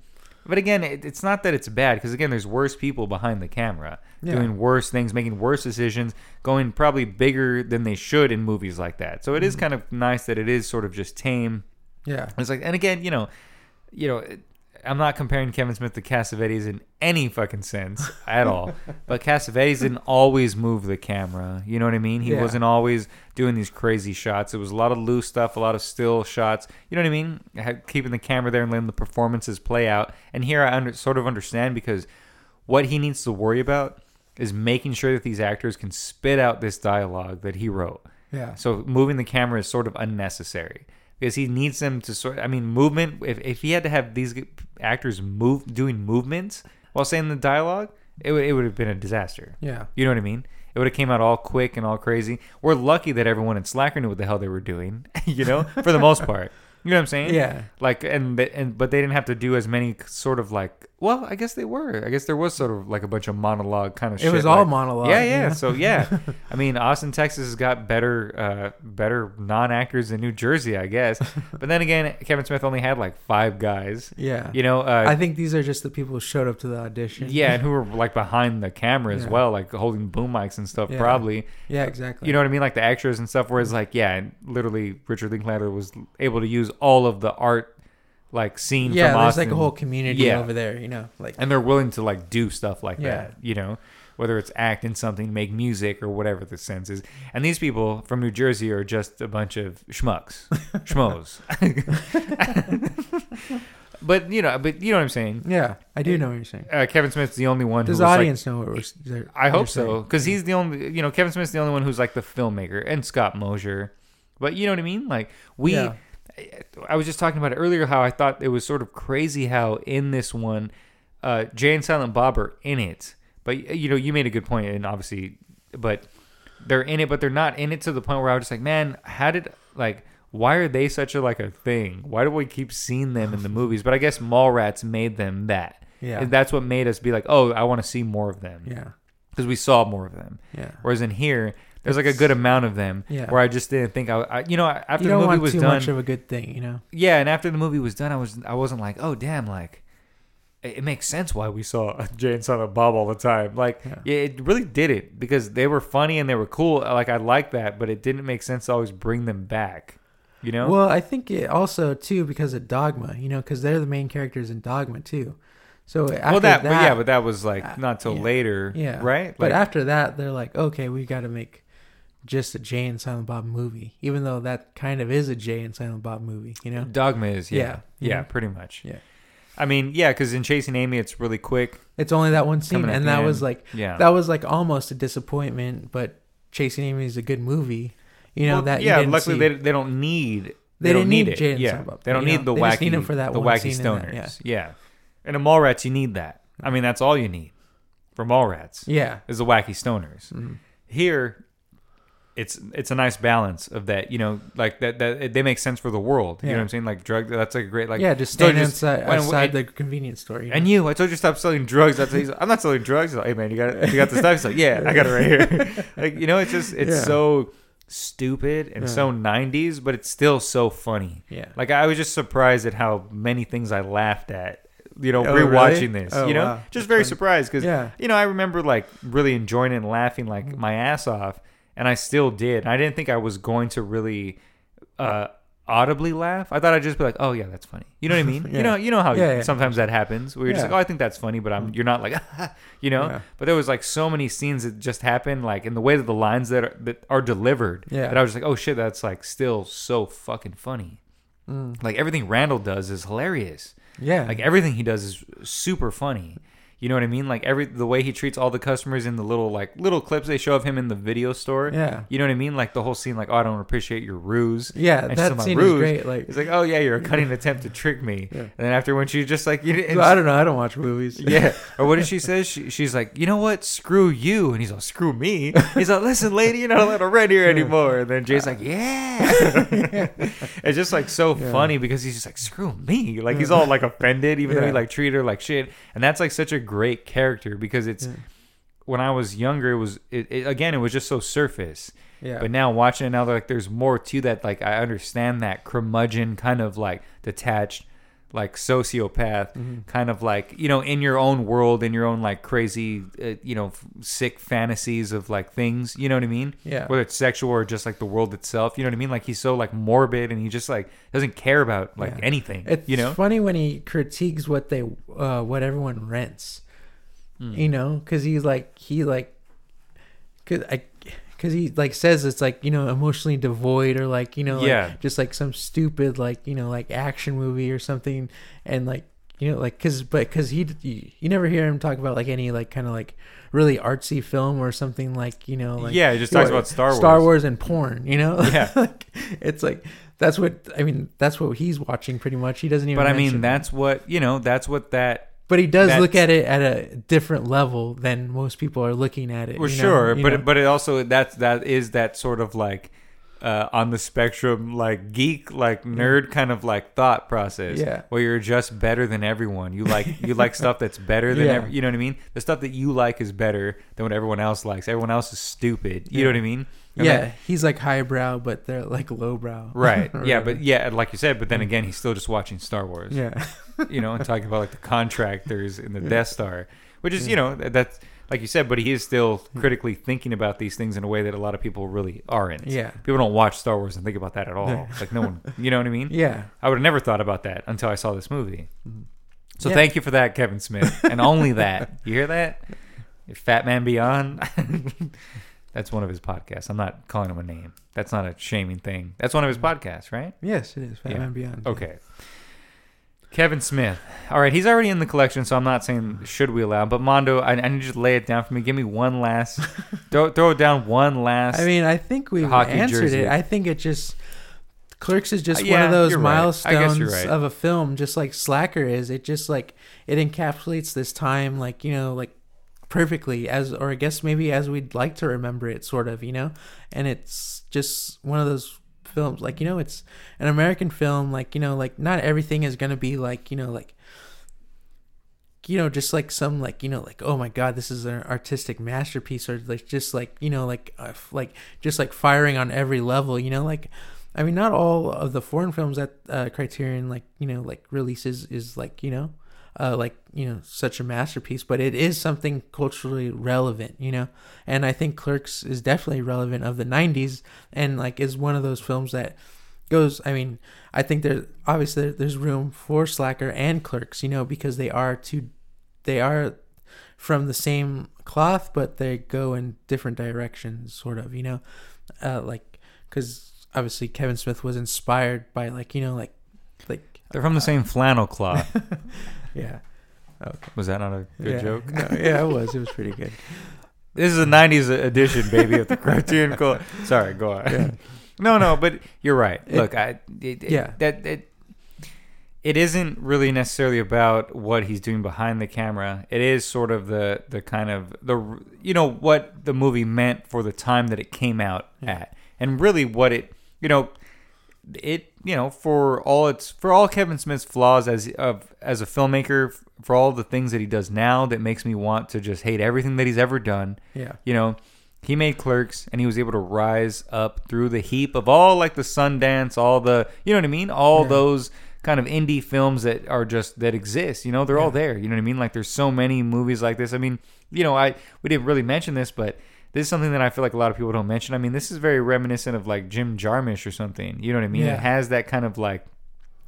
but again, it, it's not that it's bad because again, there's worse people behind the camera Yeah. doing worse things, making worse decisions, going probably bigger than they should in movies like that. So it Mm-hmm. is kind of nice that it is sort of just tame. yeah, It's like, and again, you know, you know. I'm not comparing Kevin Smith to Cassavetes in any fucking sense at all. but Cassavetes didn't always move the camera. You know what I mean? He Yeah. wasn't always doing these crazy shots. It was a lot of loose stuff, a lot of still shots. You know what I mean? Keeping the camera there and letting the performances play out. And here I under, sort of understand because what he needs to worry about is making sure that these actors can spit out this dialogue that he wrote. yeah. So moving the camera is sort of unnecessary because he needs them to sort. I mean, movement. If if he had to have these actors move doing movements while saying the dialogue, it would it would have been a disaster. Yeah. You know what I mean? It would have came out all quick and all crazy. We're lucky that everyone in Slacker knew what the hell they were doing. You know, for the most part. You know what I'm saying? Yeah. Like and and but they didn't have to do as many sort of like. Well, I guess they were. I guess there was sort of like a bunch of monologue kind of. It shit, was all like- monologue. yeah, yeah. So yeah, I mean, Austin, Texas has got better, uh, better non-actors than New Jersey, I guess. But then again, Kevin Smith only had like five guys. yeah. You know, uh, I think these are just the people who showed up to the audition. yeah, and who were like behind the camera as Yeah. well, like holding boom mics and stuff, Yeah. probably. Yeah, exactly. You know what I mean, like the extras and stuff. Whereas, like, yeah, and literally, Richard Linklater was able to use all of the art, like scene yeah, from there's Austin, like a whole community Yeah. over there. You know, like and they're willing to like do stuff like Yeah. that. You know, whether it's act in something, make music, or whatever the sense is. And these people from New Jersey are just a bunch of schmucks, schmoes. but you know, but you know what I'm saying. yeah, I do know what you're saying. Uh, Kevin Smith's the only one Does who's the like, audience know what we're? s- they're- I hope saying? so, because he's the only, you know, Kevin Smith's the only one who's like the filmmaker, and Scott Mosier. But you know what I mean? Like we, Yeah. I was just talking about it earlier. How I thought it was sort of crazy how in this one, uh, Jay and Silent Bob are in it, but you know, you made a good point, and obviously, but they're in it, but they're not in it to the point where I was just like, man, how did like. Why are they such a like a thing? Why do we keep seeing them in the movies? But I guess Mallrats made them that. Yeah. And that's what made us be like, oh, I want to see more of them Yeah, because we saw more of them. yeah. Whereas in here, there's like a good amount of them. Yeah. Where I just didn't think I, I you know, after You the movie was too done, much of a good thing, you know. yeah, and after the movie was done, I was I wasn't like, oh damn, like it, it makes sense why we saw Jay and Silent Bob all the time. Like Yeah. yeah, it really did it because they were funny and they were cool. Like I like that, but it didn't make sense to always bring them back. You know? Well, I think it also too because of Dogma, you know, because they're the main characters in Dogma too. So after well, that, that, but yeah, but that was like uh, not till yeah. later, yeah, right? But after that, they're like, okay, we got to make just a Jay and Silent Bob movie, even though that kind of is a Jay and Silent Bob movie, you know? Dogma is, yeah, Yeah. yeah, Mhm. pretty much. Yeah. I mean, yeah, because in Chasing Amy, it's really quick. It's only that one scene, and that end. was like Yeah, that was like almost a disappointment. But Chasing Amy is a good movie, you know Well, that. you yeah, luckily see. they, they don't need They don't need, need it. And yeah, Silent Bob, they don't need know? the They wacky need for that the wacky stoners. that, yeah. and in Mallrats you need that. I mean, that's all you need for Mallrats yeah, is the wacky stoners. Mhm. Here, it's it's a nice balance of that. You know, like that that they make sense for the world. You know what I'm saying? Like drug. That's like a great like yeah, just stand just- outside, and- the convenience store. You know? And you, I told you to stop selling drugs. That's like, I'm not selling drugs. Like, hey man, you got you got the stuff. He's like, yeah, I got it right here. like you know, it's just it's Yeah. so stupid and Yeah. so 90s, but it's still so funny. yeah, Like I was just surprised at how many things I laughed at. You know, Oh, rewatching really? this. Oh, you know, wow. just That's very funny. surprised because yeah, you know I remember like really enjoying it and laughing like mm. my ass off, and I still did. I didn't think I was going to really uh, audibly laugh. I thought I'd just be like, "Oh yeah, that's funny." You know what I mean? Yeah. You know, you know how Yeah, yeah. sometimes that happens. Where you're just like, "Oh, I think that's funny," but I'm you're not like, you know. But there was like so many scenes that just happened, like in the way that the lines that are, that are delivered. Yeah. That I was like, "Oh shit, that's like still so fucking funny." Mm. Like everything Randall does is hilarious. yeah, Like everything he does is super funny. You know what I mean? Like every the way he treats all the customers in the little like little clips they show of him in the video store. yeah, You know what I mean? Like the whole scene, like, oh, I don't appreciate your ruse. yeah. And That scene about is great. Like, He's like, oh yeah, you're a cunning attempt to trick me. Yeah. And then after when she's just like, you didn't, I don't know. I don't watch movies. yeah. Or what did she say? She, she's like, you know what? Screw you. And he's like, screw me. He's like, listen, lady, you're not allowed to rent here anymore. And then Jay's like, yeah. it's just like so Yeah. funny because he's just like, screw me. Like he's all like offended, even though he like treated her like shit. And that's like such a great character because it's Yeah. when I was younger, it was it, it, again, it was just so surface. yeah, But now watching it now, like there's more to that. Like I understand that curmudgeon kind of like detached, like sociopath, Mhm. kind of like you know in your own world, in your own like crazy, uh, you know, f- sick fantasies of like things. You know what I mean? yeah, Whether it's sexual or just like the world itself. You know what I mean? Like he's so like morbid and he just like doesn't care about like Yeah. anything. It's you know? funny when he critiques what they, uh, what everyone rents. Mm. You know, because he's like he like, cause I, cause he like says it's like you know emotionally devoid or like you know like, Yeah. just like some stupid like you know like action movie or something and like you know like cause but cause he you, you never hear him talk about like any like kind of like really artsy film or something like you know like yeah, he just talks what- about Star Wars. Star Wars and porn, you know? Yeah. like, it's like that's what I mean. That's what he's watching pretty much. He doesn't even. But I mean, that's what you know. That's what that But he does look at it at a different level than most people are looking at it. Well, you know? sure, You but know? it, but it also that's that is that sort of like uh, on the spectrum, like geek, like nerd kind of like thought process. Yeah. where you're just better than everyone. You like you like stuff that's better than Yeah. every, you know what I mean. The stuff that you like is better than what everyone else likes. Everyone else is stupid. You know what I mean? And yeah, that- he's like highbrow, but they're like lowbrow. right. Yeah, whatever. but yeah, like you said, but then again, he's still just watching Star Wars. yeah, you know, and talking about like the contractors in the Death Star, which is, you know, that- that's like you said, but he is still critically thinking about these things in a way that a lot of people really aren't. yeah, People don't watch Star Wars and think about that at all. Yeah. Like no one, you know what I mean? yeah. I would have never thought about that until I saw this movie. Mhm. So Yeah. thank you for that, Kevin Smith, and only that. You hear that? Fat Man Beyond. That's one of his podcasts. I'm not calling him a name. That's not a shaming thing. That's one of his podcasts, right? Yes, it is. Yeah. Batman Beyond. Okay. Kevin Smith. All right, he's already in the collection, so I'm not saying should we allow. But Mondo, I, I need you to lay it down for me. Give me one last, throw, throw it down one last. I mean, I think we've answered jersey. it. I think it just Clerks is just Uh, one of those you're right. Milestones right. of a film, just like Slacker is. It just like it encapsulates this time, like you know, like perfectly as, or I guess maybe as we'd like to remember it, sort of, you know. And it's just one of those films, like you know, it's an American film, like you know, like not everything is gonna be like you know, like you know just like some like you know like oh my god this is an artistic masterpiece or like just like you know like uh, like just like firing on every level you know like i mean not all of the foreign films that uh, criterion like you know like releases is like you know uh, like you know such a masterpiece but it is something culturally relevant you know and i think clerks is definitely relevant of the 90s and like is one of those films that goes. I mean, I think there obviously there's room for Slacker and Clerks, you know, because they are two, they are from the same cloth, but they go in different directions, sort of, you know, uh, like because obviously Kevin Smith was inspired by like you know like like They're from the same flannel cloth. yeah. Okay. Was that not a good yeah. joke? No, yeah, it was. It was pretty good. This is a '90s edition, baby, of the Criterion Cole. Sorry, go on. Yeah. No, no, but you're right. It- Look, I it, it- Yeah. that it it isn't really necessarily about what he's doing behind the camera. It is sort of the the kind of the you know what the movie meant for the time that it came out Yeah. at, and really what it you know it you know for all its for all Kevin Smith's flaws as of as a filmmaker for all the things that he does now that makes me want to just hate everything that he's ever done. Yeah. you know he made clerks and he was able to rise up through the heap of all like the sundance all the you know what i mean? All Yeah. those kind of indie films that are just that exist you know? They're all there you know what i mean? Like there's so many movies like this. I mean you know i we didn't really mention this but this is something that i feel like a lot of people don't mention i mean this is very reminiscent of like jim jarmusch or something you know what i mean Yeah. it has that kind of like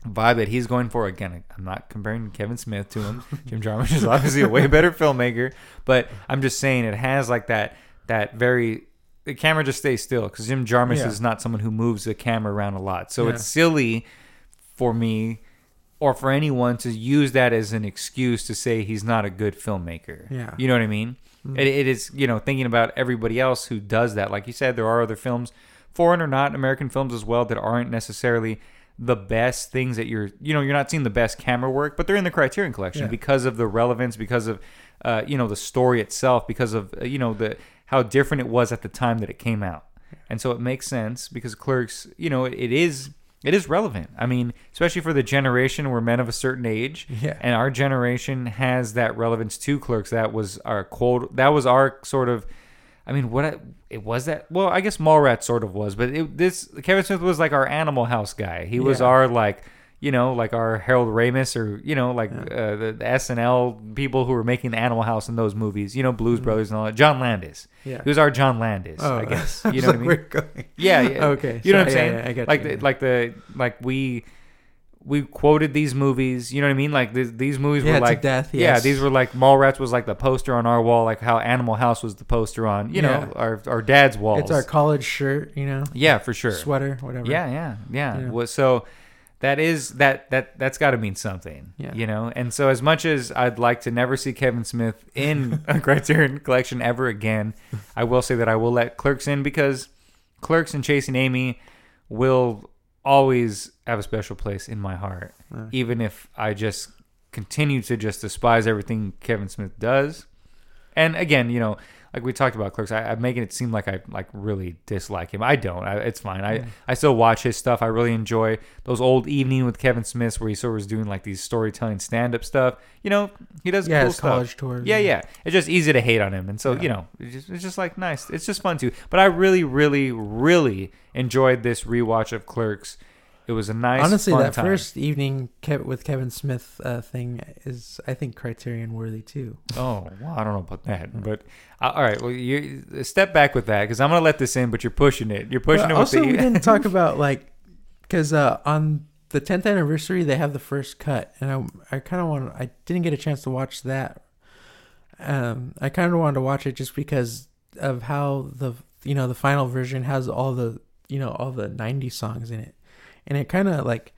vibe that he's going for. Again, I'm not comparing Kevin Smith to him. Jim Jarmusch is obviously a way better filmmaker, but I'm just saying it has like that that very the camera just stays still because Jim Jarmusch Yeah. is not someone who moves the camera around a lot. So Yeah. it's silly for me or for anyone to use that as an excuse to say he's not a good filmmaker. Yeah. You know what I mean? Mm. It, it is, you know, thinking about everybody else who does that. Like you said, there are other films, foreign or not, American films as well, that aren't necessarily the best things that you're, you know, you're not seeing the best camera work, but they're in the Criterion Collection Yeah. because of the relevance, because of, uh, you know, the story itself, because of, uh, you know, the how different it was at the time that it came out. And so it makes sense because Clerks, you know, it, it is it is relevant. I mean, especially for the generation we're men of a certain age, Yeah. and our generation has that relevance to Clerks. That was our quote. That was our sort of. I mean, what I, it was that? Well, I guess Mallrats sort of was, but it, this Kevin Smith was like our Animal House guy. He was Yeah. our like, you know, like our Harold Ramis or you know, like uh, the, the SNL people who were making the Animal House in those movies. You know, Blues Brothers and all that. John Landis. Mm-hmm. Yeah. He was our John Landis, Oh, I guess. You know what I mean? We're going. Yeah, yeah. Okay, You know what I'm yeah, saying? yeah, I get like you. the, like the like we we quoted these movies. You know what I mean? Like th- these movies Yeah, were like death, Yeah, these were like Mallrats was like the poster on our wall, like how Animal House was the poster on you know our our dad's wall. It's our college shirt, you know, yeah, for sure. sweater, whatever. Yeah, yeah, yeah. Yeah. Well, so that is that that that's got to mean something. Yeah. You know, and so as much as I'd like to never see Kevin Smith in a Criterion Collection ever again, I will say that I will let Clerks in because Clerks and Chasing Amy will always have a special place in my heart, Uh, even if I just continue to just despise everything Kevin Smith does. And again, you know, like we talked about Clerks, I, I'm making it seem like I like really dislike him. I don't. I, it's fine. I, mm. I still watch his stuff. I really enjoy those old evening with Kevin Smith where he sort of was doing like these storytelling stand up stuff. You know, he does yeah, cool his stuff. college tours. Yeah, yeah. It's just easy to hate on him, and so Yeah. you know, it's just, it's just like nice. It's just fun too. But I really, really, really enjoyed this rewatch of Clerks. It was a nice, Honestly, that time. first evening with Kevin Smith uh, thing is, I think, Criterion worthy too. Oh, well, I don't know about that, but uh, all right. Well, you step back with that because I'm gonna let this in, but you're pushing it. You're pushing it with also, the. we didn't talk about like, because uh, on the 10th anniversary they have the first cut, and I I kind of want I didn't get a chance to watch that. Um, I kind of wanted to watch it just because of how the you know the final version has all the you know all the 90s songs in it, and it kind of like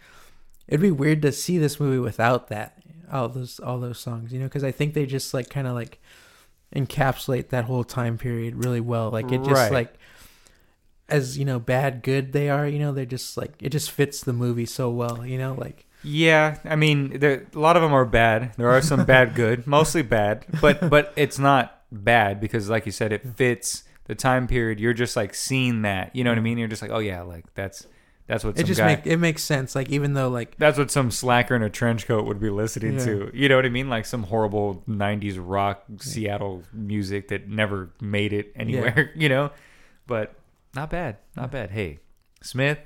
it'd be weird to see this movie without that all those all those songs you know because I think they just like kind of like encapsulate that whole time period really well like it just Right. like as you know bad good they are you know they're just like it just fits the movie so well you know like Yeah, I mean, there, a lot of them are bad. There are some bad, good, mostly bad, but but it's not bad because, like you said, it fits the time period. You're just like seeing that, you know what I mean? You're just like, oh yeah, like that's that's what it just guy, make it makes sense like even though like that's what some slacker in a trench coat would be listening Yeah. to. You know what I mean? Like some horrible '90s rock Seattle music that never made it anywhere. You know, but not bad, not bad. Hey, Smith,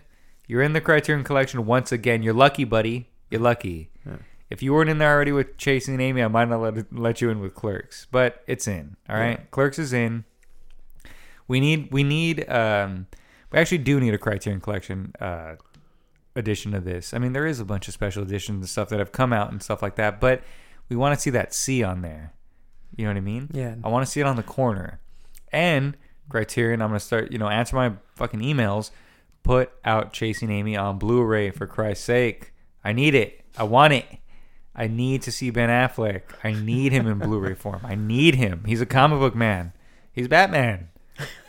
you're in the Criterion Collection once again. You're lucky, buddy. You're lucky. Yeah. If you weren't in there already with Chasing Amy, I might not let let you in with Clerks, but it's in. All right, Yeah. Clerks is in. We need we need um we actually do need a Criterion Collection uh edition of this. I mean, there is a bunch of special editions and stuff that have come out and stuff like that, but we want to see that C on there. You know what I mean? Yeah. I want to see it on the corner. And Criterion, I'm gonna start. You know, answer my fucking emails. Put out Chasing Amy on Blu-ray for Christ's sake. I need it. I want it. I need to see Ben Affleck. I need him in Blu-ray form. I need him. He's a comic book man. He's Batman.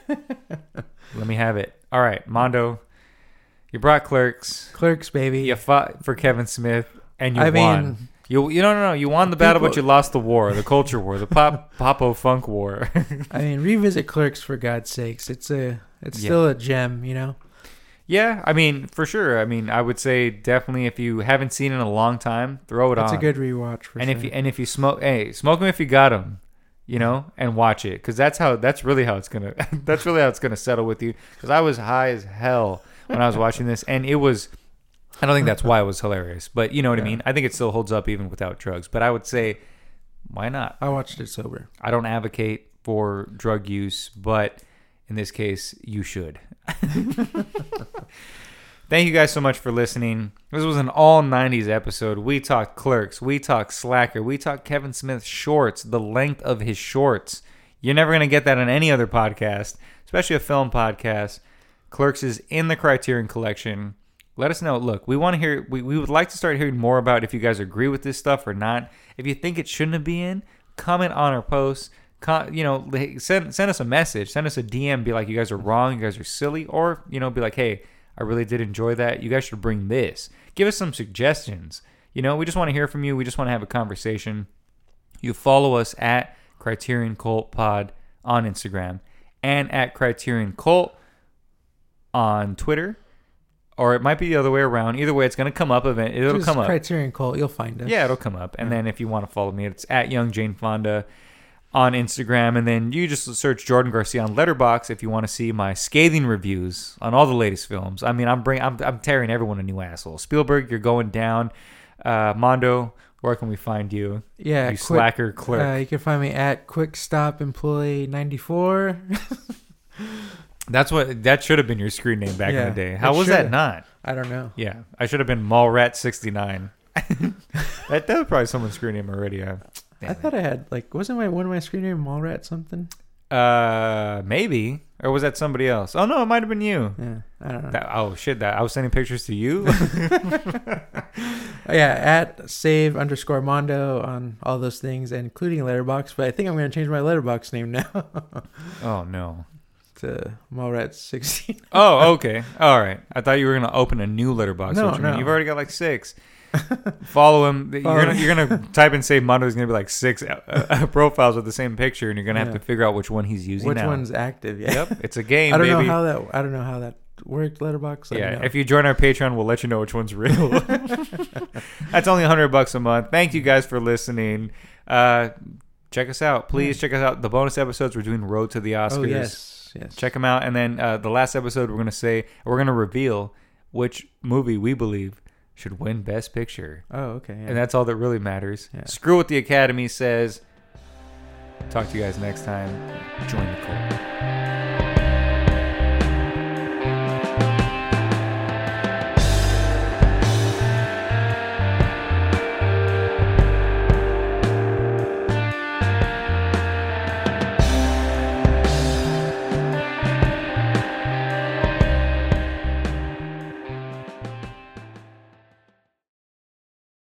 Let me have it. All right, Mondo. You brought Clerks. Clerks, baby. You fought for Kevin Smith, and you I won. mean- you you no no no. You won the battle, but you lost the war, the culture war, the pop popo funk war. I mean, revisit Clerks for God's sakes. It's a, it's Yeah. still a gem, you know. yeah, I mean for sure. I mean I would say definitely if you haven't seen it in a long time, throw it It's on. a good rewatch for and sure. if you and if you smoke, hey, smoke them if you got them, you know, and watch it because that's how that's really how it's gonna that's really how it's gonna settle with you. Because I was high as hell when I was watching this, and it was. I don't think that's why it was hilarious, but you know what I mean. I think it still holds up even without drugs. But I would say, why not? I watched it sober. I don't advocate for drug use, but in this case, you should. Thank you guys so much for listening. This was an all 90s episode. We talked clerks, we talked slacker, we talked Kevin Smith shorts, the length of his shorts. You're never going to get that on any other podcast, especially a film podcast. Clerks is in the Criterion collection. Let us know. Look, we want to hear, we, we would like to start hearing more about if you guys agree with this stuff or not. If you think it shouldn't have been in, comment on our posts. You know, send send us a message, send us a DM, be like, you guys are wrong, you guys are silly, or you know, be like, hey, I really did enjoy that. You guys should bring this. Give us some suggestions. You know, we just want to hear from you. We just want to have a conversation. You follow us at Criterion Cult Pod on Instagram and at Criterion Cult on Twitter, or it might be the other way around. Either way, it's going to come up. Event it'll Just come up. Criterion Cult, you'll find us. Yeah, it'll come up. And then if you want to follow me, it's at Young Jane Fonda on Instagram. And then you just search Jordan Garcia on Letterboxd if you want to see my scathing reviews on all the latest films. I mean, I'm bring I'm, I'm tearing everyone a new asshole. Spielberg, you're going down. Uh, Mondo, where can we find you? yeah. you quick- slacker clerk. Uh, you can find me at Quick Stop Employee ninety four. That's what that should have been your screen name back in the day. How was that should've. not? I don't know. Yeah, I should have been Mallrat69. that, that was probably someone's screen name already. Uh, I thought I had like wasn't my one of my screen name Mallrat something? uh, maybe, or was that somebody else? Oh no, it might have been you. Yeah, I don't know. That, oh shit! That I was sending pictures to you. Yeah, at save underscore Mondo on all those things, including Letterboxd. But I think I'm going to change my Letterboxd name now oh no. to Mallrat sixteen. Oh okay. All right. I thought you were gonna open a new letterboxd. No, which, I mean, no. You've already got like six. Follow him. You're gonna you're gonna type and say Mondo's gonna be like six uh, uh, profiles with the same picture, and you're gonna have Yeah. to figure out which one he's using Which now. one's active? Yeah. Yep, it's a game, I don't baby. know how that. I don't know how that worked. Letterboxd. Yeah, know. if you join our Patreon, we'll let you know which one's real. That's only hundred bucks a month. Thank you guys for listening. Uh, check us out, please. Check us out. The bonus episodes we're doing Road to the Oscars. oh yes, yes. Check them out. And then uh, the last episode, we're gonna say we're gonna reveal which movie we believe should win Best Picture, Oh okay. Yeah. and that's all that really matters. Yeah. Screw what the Academy says. Talk to you guys next time. Join the cult.